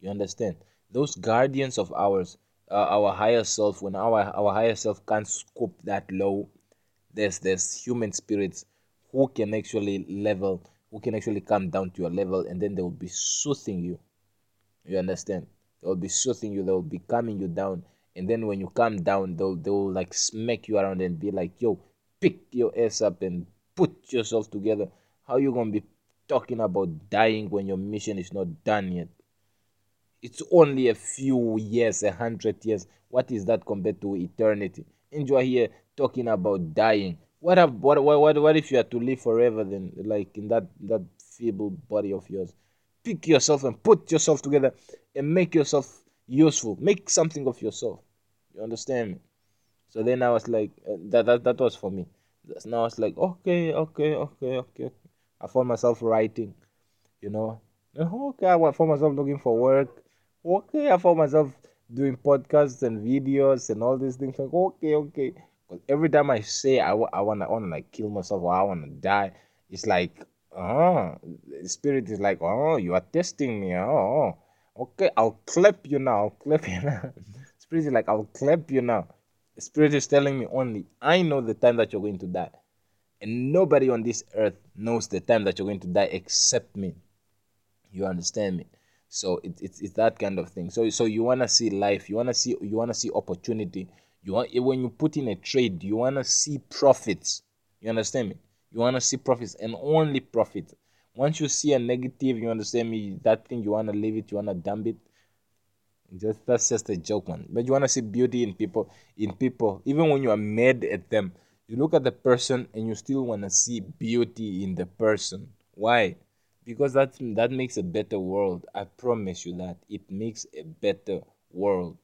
You understand those guardians of ours uh, our higher self when our our higher self can't scoop that low there's there's human spirits who can actually level who can actually come down to your level and then they will be soothing you. You understand? They'll be soothing you they'll be calming you down and then when you calm down they'll they'll like smack you around and be like yo pick your ass up and put yourself together. How you gonna be talking about dying when your mission is not done yet it's only a few years a hundred years. What is that compared to eternity? And you are here talking about dying. What, if, what, what, what, what if you are to live forever then like in that that feeble body of yours? Pick yourself and put yourself together and make yourself useful. Make something of yourself. You understand me? So then i was like uh, that, that that was for me. Now i was like okay okay okay okay i found myself writing you know? Okay i found myself looking for work okay i found myself doing podcasts and videos and all these things like okay okay because every time I say I, I want to like kill myself or I want to die, it's like, oh, spirit is like, oh, you are testing me. Oh, oh, okay, I'll clap you now. I'll clap you now. spirit is like, I'll clap you now. Spirit is telling me only, I know the time that you're going to die. And nobody on this earth knows the time that you're going to die except me. You understand me? So it, it's it's that kind of thing. So so you wanna see life, you wanna see you wanna see opportunity, you want eh, when you put in a trade, you want to see profits. You understand me? You want to see profits and only profit. Once you see a negative, you understand me. That thing you want to leave it, you want to dump it. Just that's just a joke, man. But you want to see beauty in people. In people, even when you are mad at them, you look at the person and you still want to see beauty in the person. Why? Because that that makes a better world. I promise you that it makes a better world.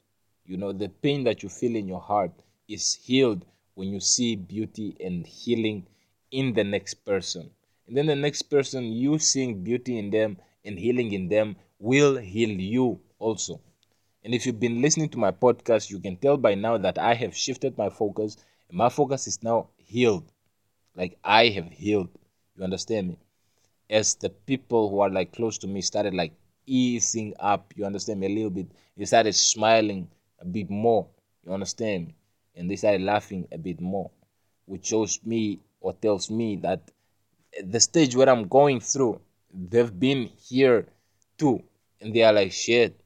You know, the pain that you feel in your heart is healed when you see beauty and healing in the next person. And then the next person, you seeing beauty in them and healing in them, will heal you also. And if you've been listening to my podcast, you can tell by now that I have shifted my focus. My focus is now healed. Like I have healed. You understand me? As the people who are like close to me started like easing up, you understand me a little bit. They started smiling a bit more. You understand me? And they started laughing a bit more, which shows me or tells me that the stage where I'm going through, they've been here too. And they are like, shit,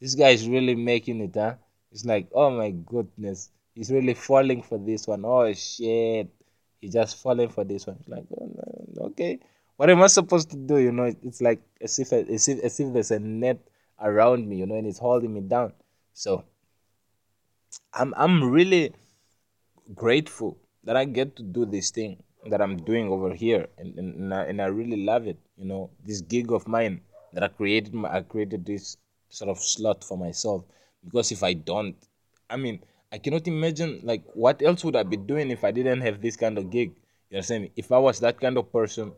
this guy is really making it, huh? It's like, oh my goodness, he's really falling for this one. Oh shit, he's just falling for this one. It's like, oh, okay, what am I supposed to do? You know, it's like as if as if as if there's a net around me, you know, and it's holding me down. So I'm I'm really grateful that I get to do this thing that I'm doing over here, and and, and, I, and I really love it. You know, this gig of mine that I created. I created this sort of slot for myself because if I don't, I mean, I cannot imagine like what else would I be doing if I didn't have this kind of gig. You understand me? If I was that kind of person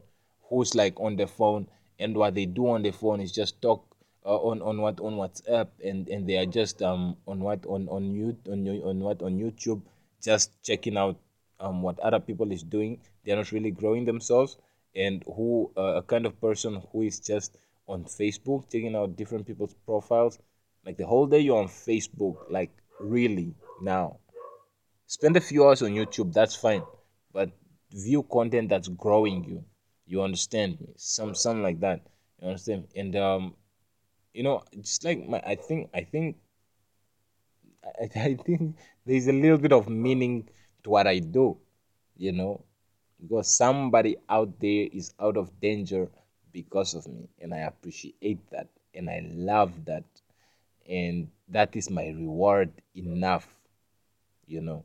who's like on the phone and what they do on the phone is just talk uh, on on what on WhatsApp and and they are just um on what on on you on on what on YouTube just checking out um what other people is doing. They're not really growing themselves. And who uh, a kind of person who is just on Facebook checking out different people's profiles, like the whole day you're on Facebook, like really now. Spend a few hours on YouTube, that's fine, but view content that's growing you. You understand me? Some something like that. You understand? And um, you know, just like my, I think I think I, I think there's a little bit of meaning to what I do. You know, because somebody out there is out of danger because of me, and I appreciate that, and I love that, and that is my reward enough. You know.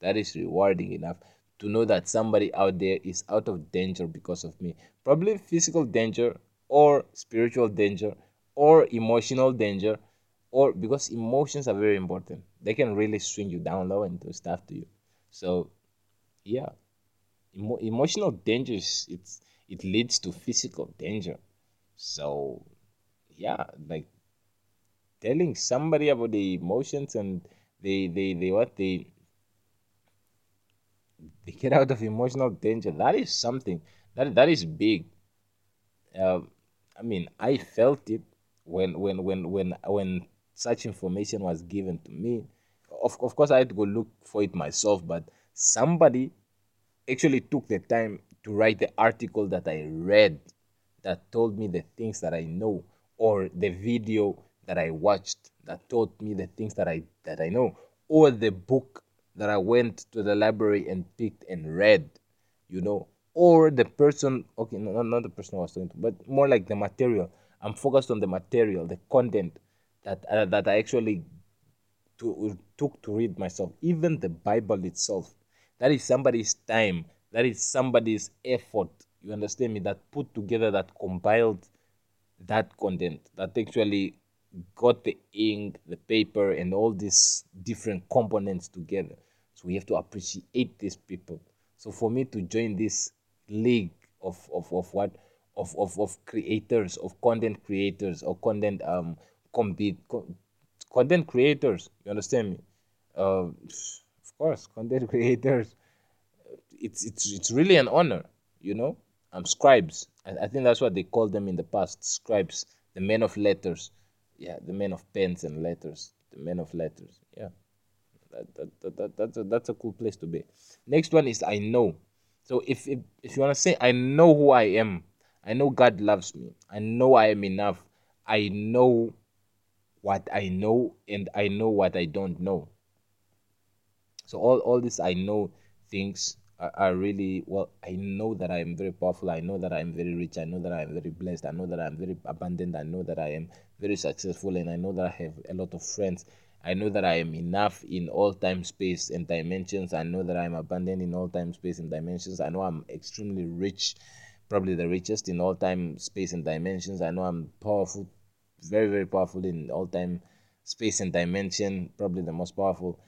That is rewarding enough to know that somebody out there is out of danger because of me. Probably physical danger or spiritual danger or emotional danger or because emotions are very important. They can really swing you down low and do stuff to you. So, yeah, emo- emotional danger is it's it leads to physical danger. So, yeah, like telling somebody about the emotions and they they they what they they get out of emotional danger. That is something that that is big. Um, I mean, I felt it when when when when when such information was given to me. Of of course, I had to go look for it myself, but somebody actually took the time to write the article that I read that told me the things that I know, or the video that I watched that taught me the things that I that I know, or the book that I went to the library and picked and read, you know, or the person, okay, no, not the person I was talking to, but more like the material. I'm focused on the material, the content that uh, that I actually to, took to read myself. Even the Bible itself, that is somebody's time, that is somebody's effort. You understand me? That put together, that compiled that content, that actually got the ink, the paper, and all these different components together. So we have to appreciate these people. So for me to join this league of, of, of what of, of, of creators, of content creators or content um compete content creators, you understand me? Uh, of course, content creators. It's it's it's really an honor, you know. Um, scribes. I, I think that's what they called them in the past. Scribes, the men of letters. Yeah, the men of pens and letters. The men of letters. Yeah that, that, that, that, that's, a, that's a cool place to be. Next one is I know. So if, if, if you want to say, I know who I am, I know God loves me, I know I am enough, I know what I know, and I know what I don't know. So all, all these I know things are, are really well i know that i am very powerful i know that i am very rich i know that i am very blessed i know that i am very abundant i know that i am very successful and i know that i have a lot of friends I know that I am enough in all time, space, and dimensions. I know that I am abundant in all time, space, and dimensions. I know I'm extremely rich, probably the richest in all time, space, and dimensions. I know I'm powerful, very, very powerful in all time, space, and dimension, probably the most powerful.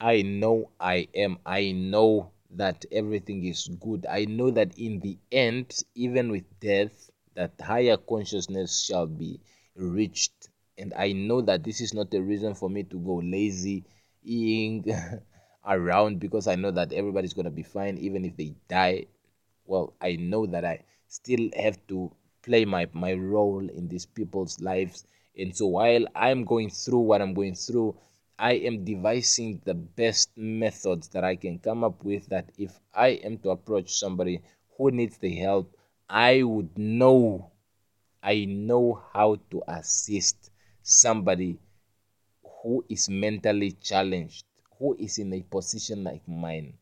I know I am. I know that everything is good. I know that in the end, even with death, that higher consciousness shall be reached and I know that this is not a reason for me to go lazy, around because I know that everybody's gonna be fine even if they die. Well, I know that I still have to play my my role in these people's lives, and so while I'm going through what I'm going through, I am devising the best methods that I can come up with. That if I am to approach somebody who needs the help, I would know I know how to assist somebody who is mentally challenged, who is in a position like mine.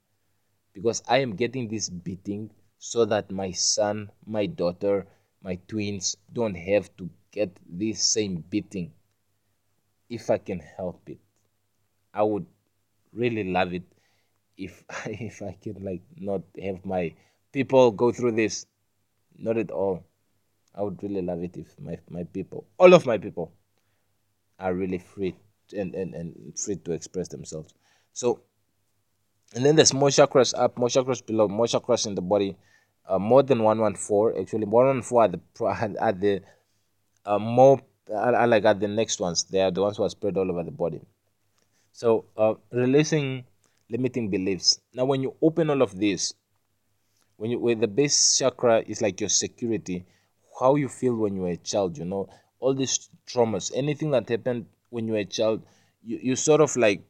Because I am getting this beating so that my son, my daughter, my twins don't have to get this same beating. If I can help it, I would really love it if if I can like not have my people go through this. Not at all. I would really love it if my my people, all of my people, are really free and, and, and free to express themselves. So, and then there's more chakras up, more chakras below, more chakras in the body, uh, more than 114. Actually, 114 are the, are the uh, more, I, like at the next ones. They are the ones who are spread all over the body. So, uh, releasing limiting beliefs. Now, when you open all of this, when you, when the base chakra is like your security, how you feel when you are a child, you know, all these traumas, anything that happened when you were a child, you, you sort of like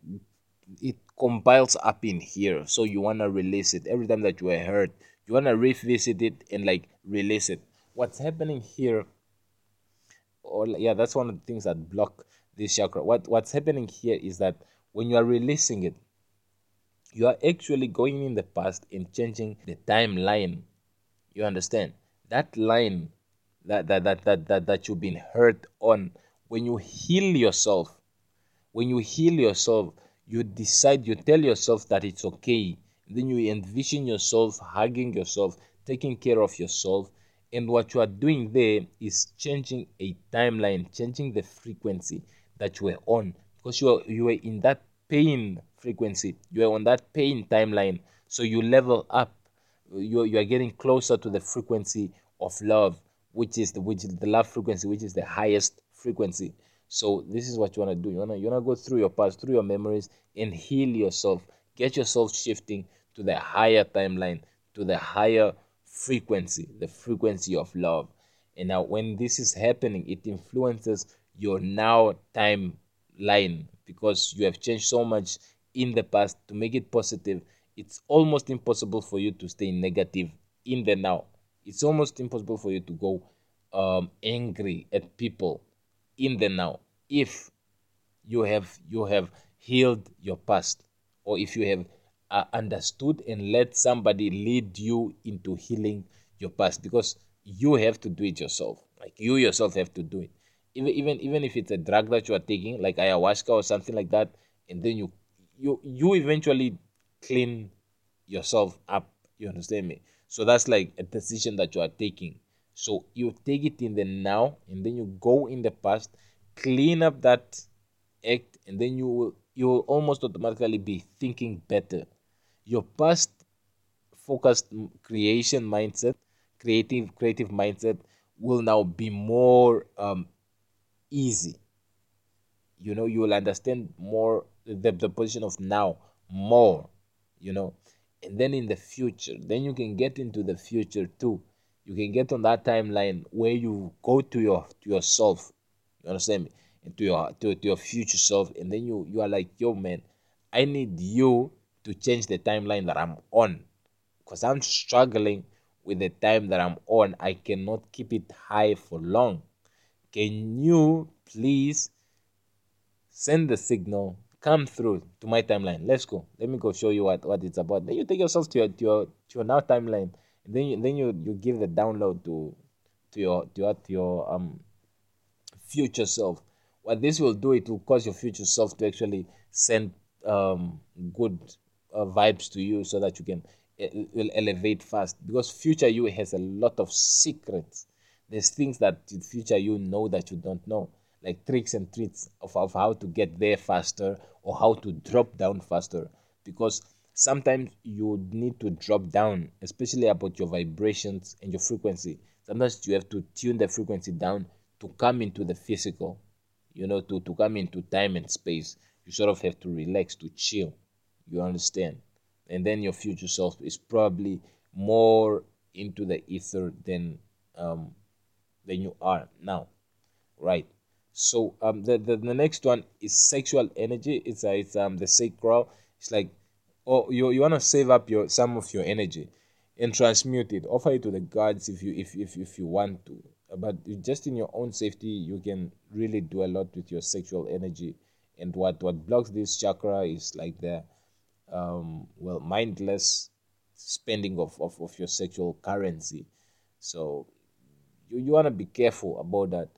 it compiles up in here. So you want to release it. Every time that you were hurt, you want to revisit it and like release it what's happening here or yeah that's one of the things that block this chakra what what's happening here is that when you are releasing it you are actually going in the past and changing the timeline you understand that line that that that that that, that you've been hurt on. When you heal yourself when you heal yourself you decide you tell yourself that it's okay. Then you envision yourself hugging yourself taking care of yourself. And what you are doing there is changing a timeline changing the frequency that you were on. Because you were, you were in that pain frequency. You are on that pain timeline. So you level up. You, you are getting closer to the frequency of love which is the which is the love frequency which is the highest frequency. So this is what you want to do. You want to you want to go through your past through your memories and heal yourself. Get yourself shifting to the higher timeline to the higher frequency the frequency of love. And now when this is happening it influences your now timeline because you have changed so much in the past. To make it positive it's almost impossible for you to stay negative in the now it's almost impossible for you to go um, angry at people in the now if you have you have healed your past or if you have uh, understood and let somebody lead you into healing your past because you have to do it yourself. Like you yourself have to do it. Even even even if it's a drug that you are taking like ayahuasca or something like that and then you you you eventually clean yourself up. You understand me so that's like a decision that you are taking. So you take it in the now and then you go in the past clean up that act and then you will you will almost automatically be thinking better. Your past focused creation mindset creative creative mindset will now be more um, easy. You know you will understand more the, the position of now more you know and then in the future then you can get into the future too. You can get on that timeline where you go to your to yourself you understand me? Into your to, to your future self and then you you are like yo man i need you to change the timeline that i'm on. Because i'm struggling with the time that i'm on. I cannot keep it high for long. Can you please send the signal come through to my timeline. Let's go. Let me go show you what what it's about. Then you take yourself to your to your, to your now timeline. And then you then you you give the download to to your to your, to your um future self. What this will do it will cause your future self to actually send um good uh, vibes to you so that you can will elevate fast. Because future you has a lot of secrets. There's things that future you know that you don't know like tricks and treats of, of how to get there faster or how to drop down faster. Because sometimes you need to drop down especially about your vibrations and your frequency. Sometimes you have to tune the frequency down to come into the physical you know to, to come into time and space. You sort of have to relax to chill you understand? And then your future self is probably more into the ether than um than you are now right so um, the, the the next one is sexual energy. It's uh, it's um the sacral. It's like oh you you want to save up your some of your energy and transmute it. Offer it to the gods if you if if if you want to. But just in your own safety, you can really do a lot with your sexual energy. And what what blocks this chakra is like the um well mindless spending of, of, of your sexual currency. So you, you want to be careful about that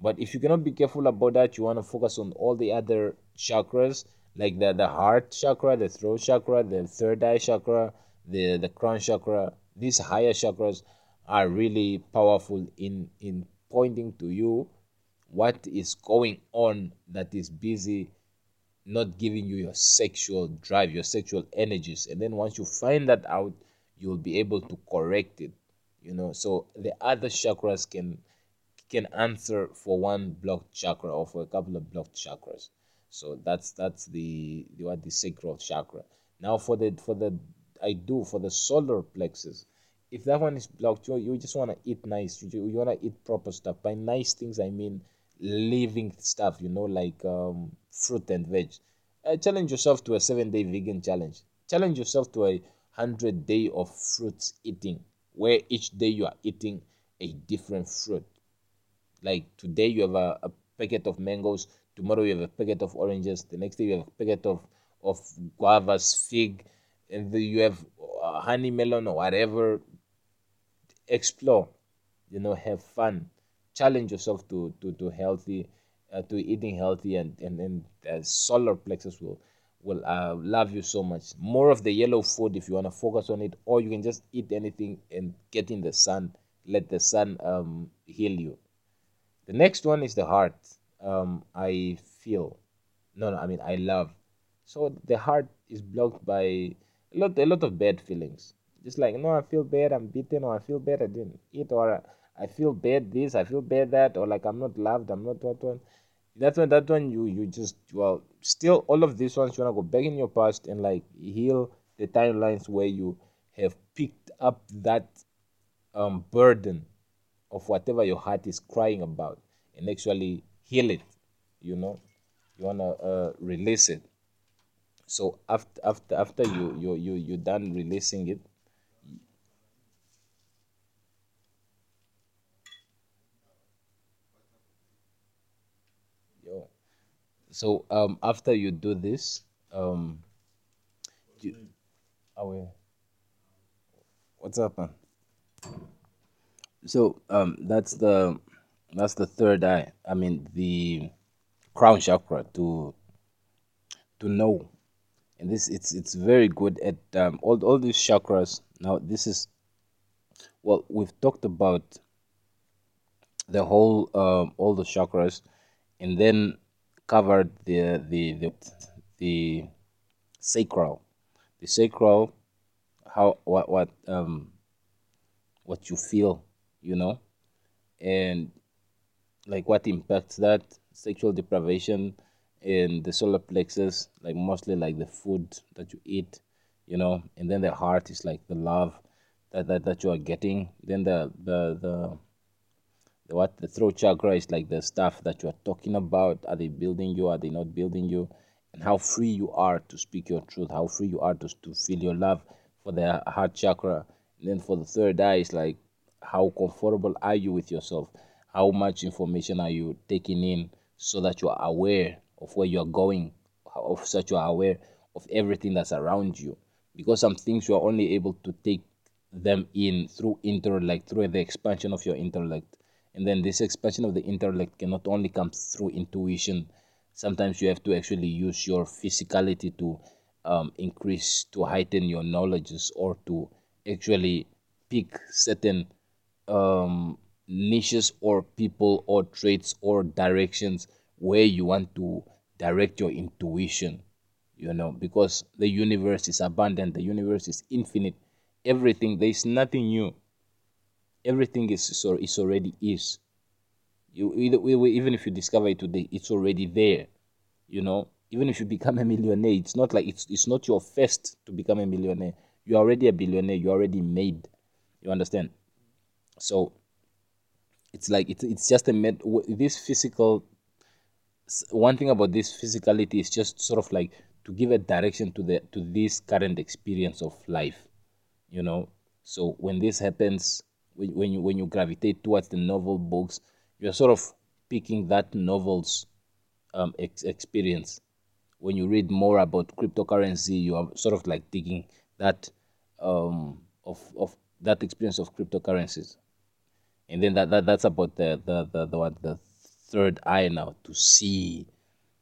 but if you cannot be careful about that, you want to focus on all the other chakras, like the, the heart chakra, the throat chakra, the third eye chakra, the, the crown chakra. These higher chakras are really powerful in, in pointing to you what is going on that is busy not giving you your sexual drive, your sexual energies. And then once you find that out, you'll be able to correct it. You know, so the other chakras can can answer for one blocked chakra or for a couple of blocked chakras. So that's that's the, the what the sacral chakra. Now for the for the I do for the solar plexus, if that one is blocked, you, you just want to eat nice. You, you want to eat proper stuff. By nice things, I mean living stuff. You know, like um, fruit and veg. Uh, challenge yourself to a seven day vegan challenge. Challenge yourself to a 100 day of fruits eating where each day you are eating a different fruit like today you have a, a packet of mangoes tomorrow you have a packet of oranges the next day you have a packet of of guavas fig and then you have uh, honey melon or whatever. Explore you know have fun. Challenge yourself to to to healthy uh, to eating healthy and and and uh, solar plexus will will uh, love you so much. More of the yellow food if you want to focus on it or you can just eat anything and get in the sun. Let the sun um, heal you the next one is the heart. Um, i feel no no i mean i love. So the heart is blocked by a lot a lot of bad feelings. Just like no i feel bad i'm beaten or i feel bad i didn't eat or i feel bad this i feel bad that or like i'm not loved i'm not what one. That one that one you you just well still all of these ones you want to go back in your past and like heal the timelines where you have picked up that um burden of whatever your heart is crying about and actually heal it you know. You want to uh, release it. So after after after you you you you done releasing it yo. So um after you do this um you, oh, what's up man so um that's the that's the third eye. I mean the crown chakra to to know. And this it's it's very good at um, all all these chakras. Now this is well we've talked about the whole um, all the chakras and then covered the the the, the sacral. The sacral how what what um what you feel you know? And like what impacts that sexual deprivation in the solar plexus like mostly like the food that you eat you know? And then the heart is like the love that that, that you are getting. Then the the the the what the throat chakra is like the stuff that you are talking about. Are they building you? Are they not building you? And how free you are to speak your truth. How free you are to, to feel your love for the heart chakra. And then for the third eye is like how comfortable are you with yourself? How much information are you taking in so that you are aware of where you are going of such you are aware of everything that's around you? Because some things you are only able to take them in through intellect through the expansion of your intellect. And then this expansion of the intellect can not only come through intuition. Sometimes you have to actually use your physicality to um, increase to heighten your knowledges or to actually pick certain um, niches or people or traits or directions where you want to direct your intuition you know because the universe is abundant the universe is infinite. Everything there is nothing new. Everything is so is already is. You either even if you discover it today it's already there you know. Even if you become a millionaire it's not like it's it's not your first to become a millionaire. You're already a billionaire. You're already made. You understand so it's like it's, it's just a med this physical one thing about this physicality is just sort of like to give a direction to the to this current experience of life you know? So when this happens when, when you when you gravitate towards the novel books you're sort of picking that novel's um, ex- experience. When you read more about cryptocurrency you are sort of like taking that um, of of that experience of cryptocurrencies and then that, that that's about the the the the, what, the third eye now to see.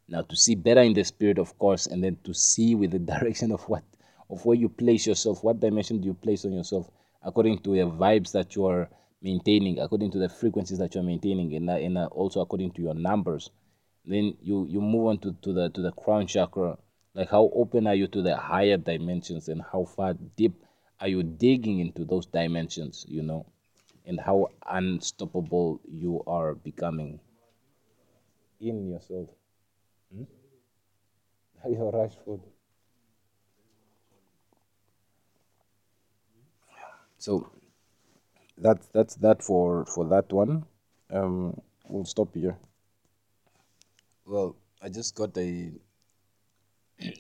Now to see better in the spirit of course and then to see with the direction of what of where you place yourself what dimension do you place on yourself according to the vibes that you are maintaining according to the frequencies that you're maintaining and, uh, and uh, also according to your numbers. Then you you move on to, to the to the crown chakra. Like how open are you to the higher dimensions and how far deep are you digging into those dimensions you know and how unstoppable you are becoming in yourself hmm? your rush food so that's that's that for for that one um we'll stop here well i just got a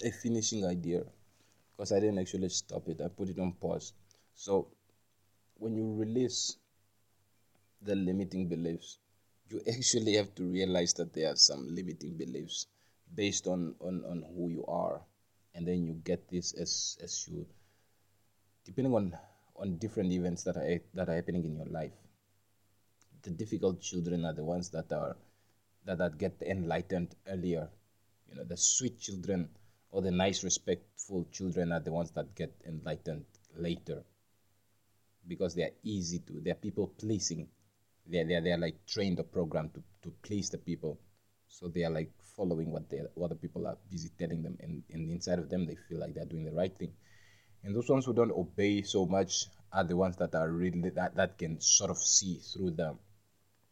a finishing idea because I didn't actually stop it. I put it on pause. So when you release the limiting beliefs, you actually have to realize that there are some limiting beliefs based on, on, on who you are. And then you get this as as you depending on on different events that are that are happening in your life. The difficult children are the ones that are that, that get enlightened earlier. You know, the sweet children or the nice, respectful children are the ones that get enlightened later because they are easy to, they're people pleasing. They're, they're, they're like trained or programmed to, to please the people. So they are like following what they what the people are busy telling them, and, and inside of them they feel like they're doing the right thing. And those ones who don't obey so much are the ones that are really that, that can sort of see through the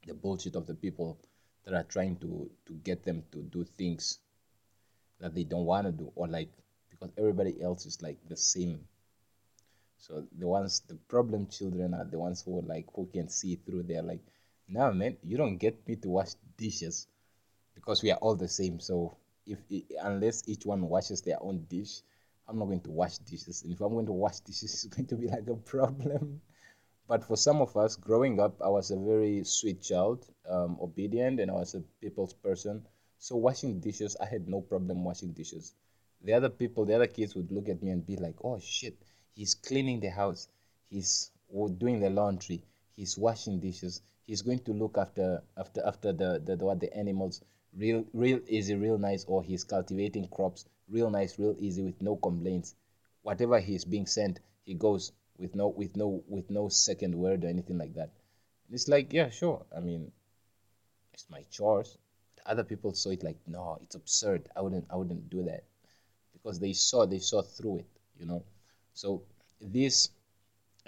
the bullshit of the people that are trying to to get them to do things that they don't want to do or like because everybody else is like the same so the ones the problem children are the ones who like who can see through they're like no man you don't get me to wash dishes because we are all the same. So if unless each one washes their own dish i'm not going to wash dishes. And if i'm going to wash dishes it's going to be like a problem. But for some of us growing up i was a very sweet child um, obedient and i was a people's person. So washing dishes, I had no problem washing dishes. The other people, the other kids would look at me and be like, "Oh shit, he's cleaning the house. He's doing the laundry. He's washing dishes. He's going to look after after after the the, the what the animals real real easy, real nice, or he's cultivating crops real nice, real easy with no complaints. Whatever he's being sent, he goes with no with no with no second word or anything like that. And it's like, yeah, sure. I mean, it's my chores other people saw it like no it's absurd i wouldn't i wouldn't do that because they saw they saw through it you know so this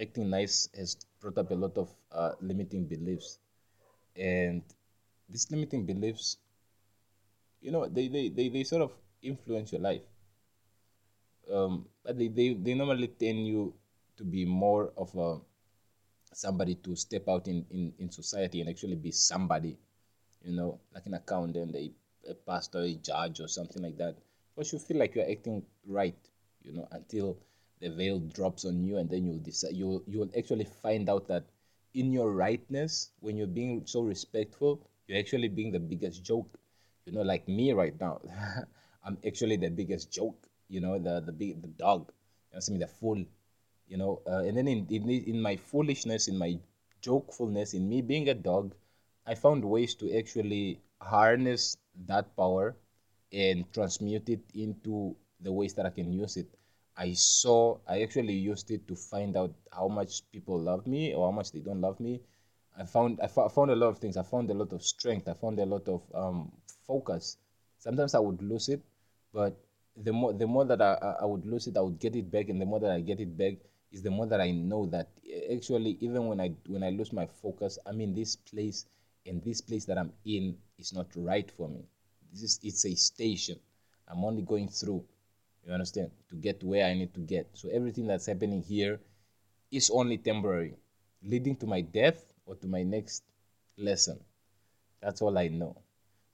acting nice has brought up a lot of uh, limiting beliefs and these limiting beliefs you know they, they, they, they sort of influence your life um, but they, they, they normally tend you to be more of a somebody to step out in, in, in society and actually be somebody you know, like an accountant, a, a pastor, a judge, or something like that. Because you feel like you're acting right, you know, until the veil drops on you, and then you'll decide you'll you'll actually find out that in your rightness, when you're being so respectful, you're actually being the biggest joke. You know, like me right now, I'm actually the biggest joke. You know, the the big the dog. You know, see me the fool. You know, uh, and then in, in in my foolishness, in my jokefulness, in me being a dog, I found ways to actually harness that power and transmute it into the ways that I can use it. I saw, I actually used it to find out how much people love me or how much they don't love me. I found, I found a lot of things. I found a lot of strength. I found a lot of um, focus. Sometimes I would lose it, but the more, the more that I, I would lose it, I would get it back, and the more that I get it back, is the more that I know that actually, even when I when I lose my focus, I'm in this place and this place that I'm in is not right for me. This is it's a station. I'm only going through. You understand? To get to where I need to get. So everything that's happening here is only temporary, leading to my death or to my next lesson. That's all I know.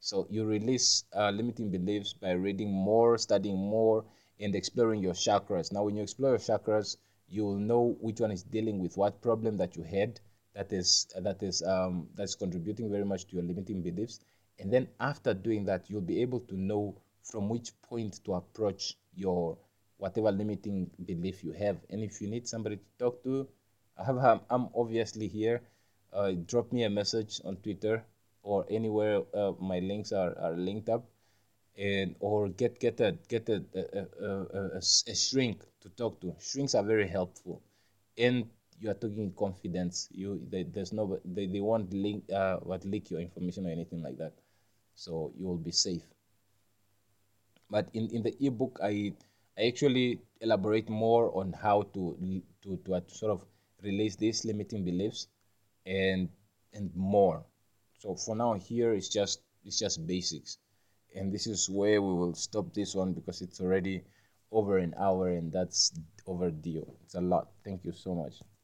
So you release uh, limiting beliefs by reading more, studying more, and exploring your chakras. Now, when you explore your chakras, you will know which one is dealing with what problem that you had that is that is um, that's contributing very much to your limiting beliefs and then after doing that you'll be able to know from which point to approach your whatever limiting belief you have and if you need somebody to talk to i have i'm obviously here uh, drop me a message on twitter or anywhere uh, my links are, are linked up and or get get a get a, a, a, a, a shrink to talk to shrinks are very helpful and you are talking confidence. You they, there's no they, they won't link uh what leak your information or anything like that. So you will be safe. But in, in the ebook I I actually elaborate more on how to to, to, uh, to sort of release these limiting beliefs and and more. So for now here it's just it's just basics. And this is where we will stop this one because it's already over an hour and that's overdue. It's a lot. Thank you so much.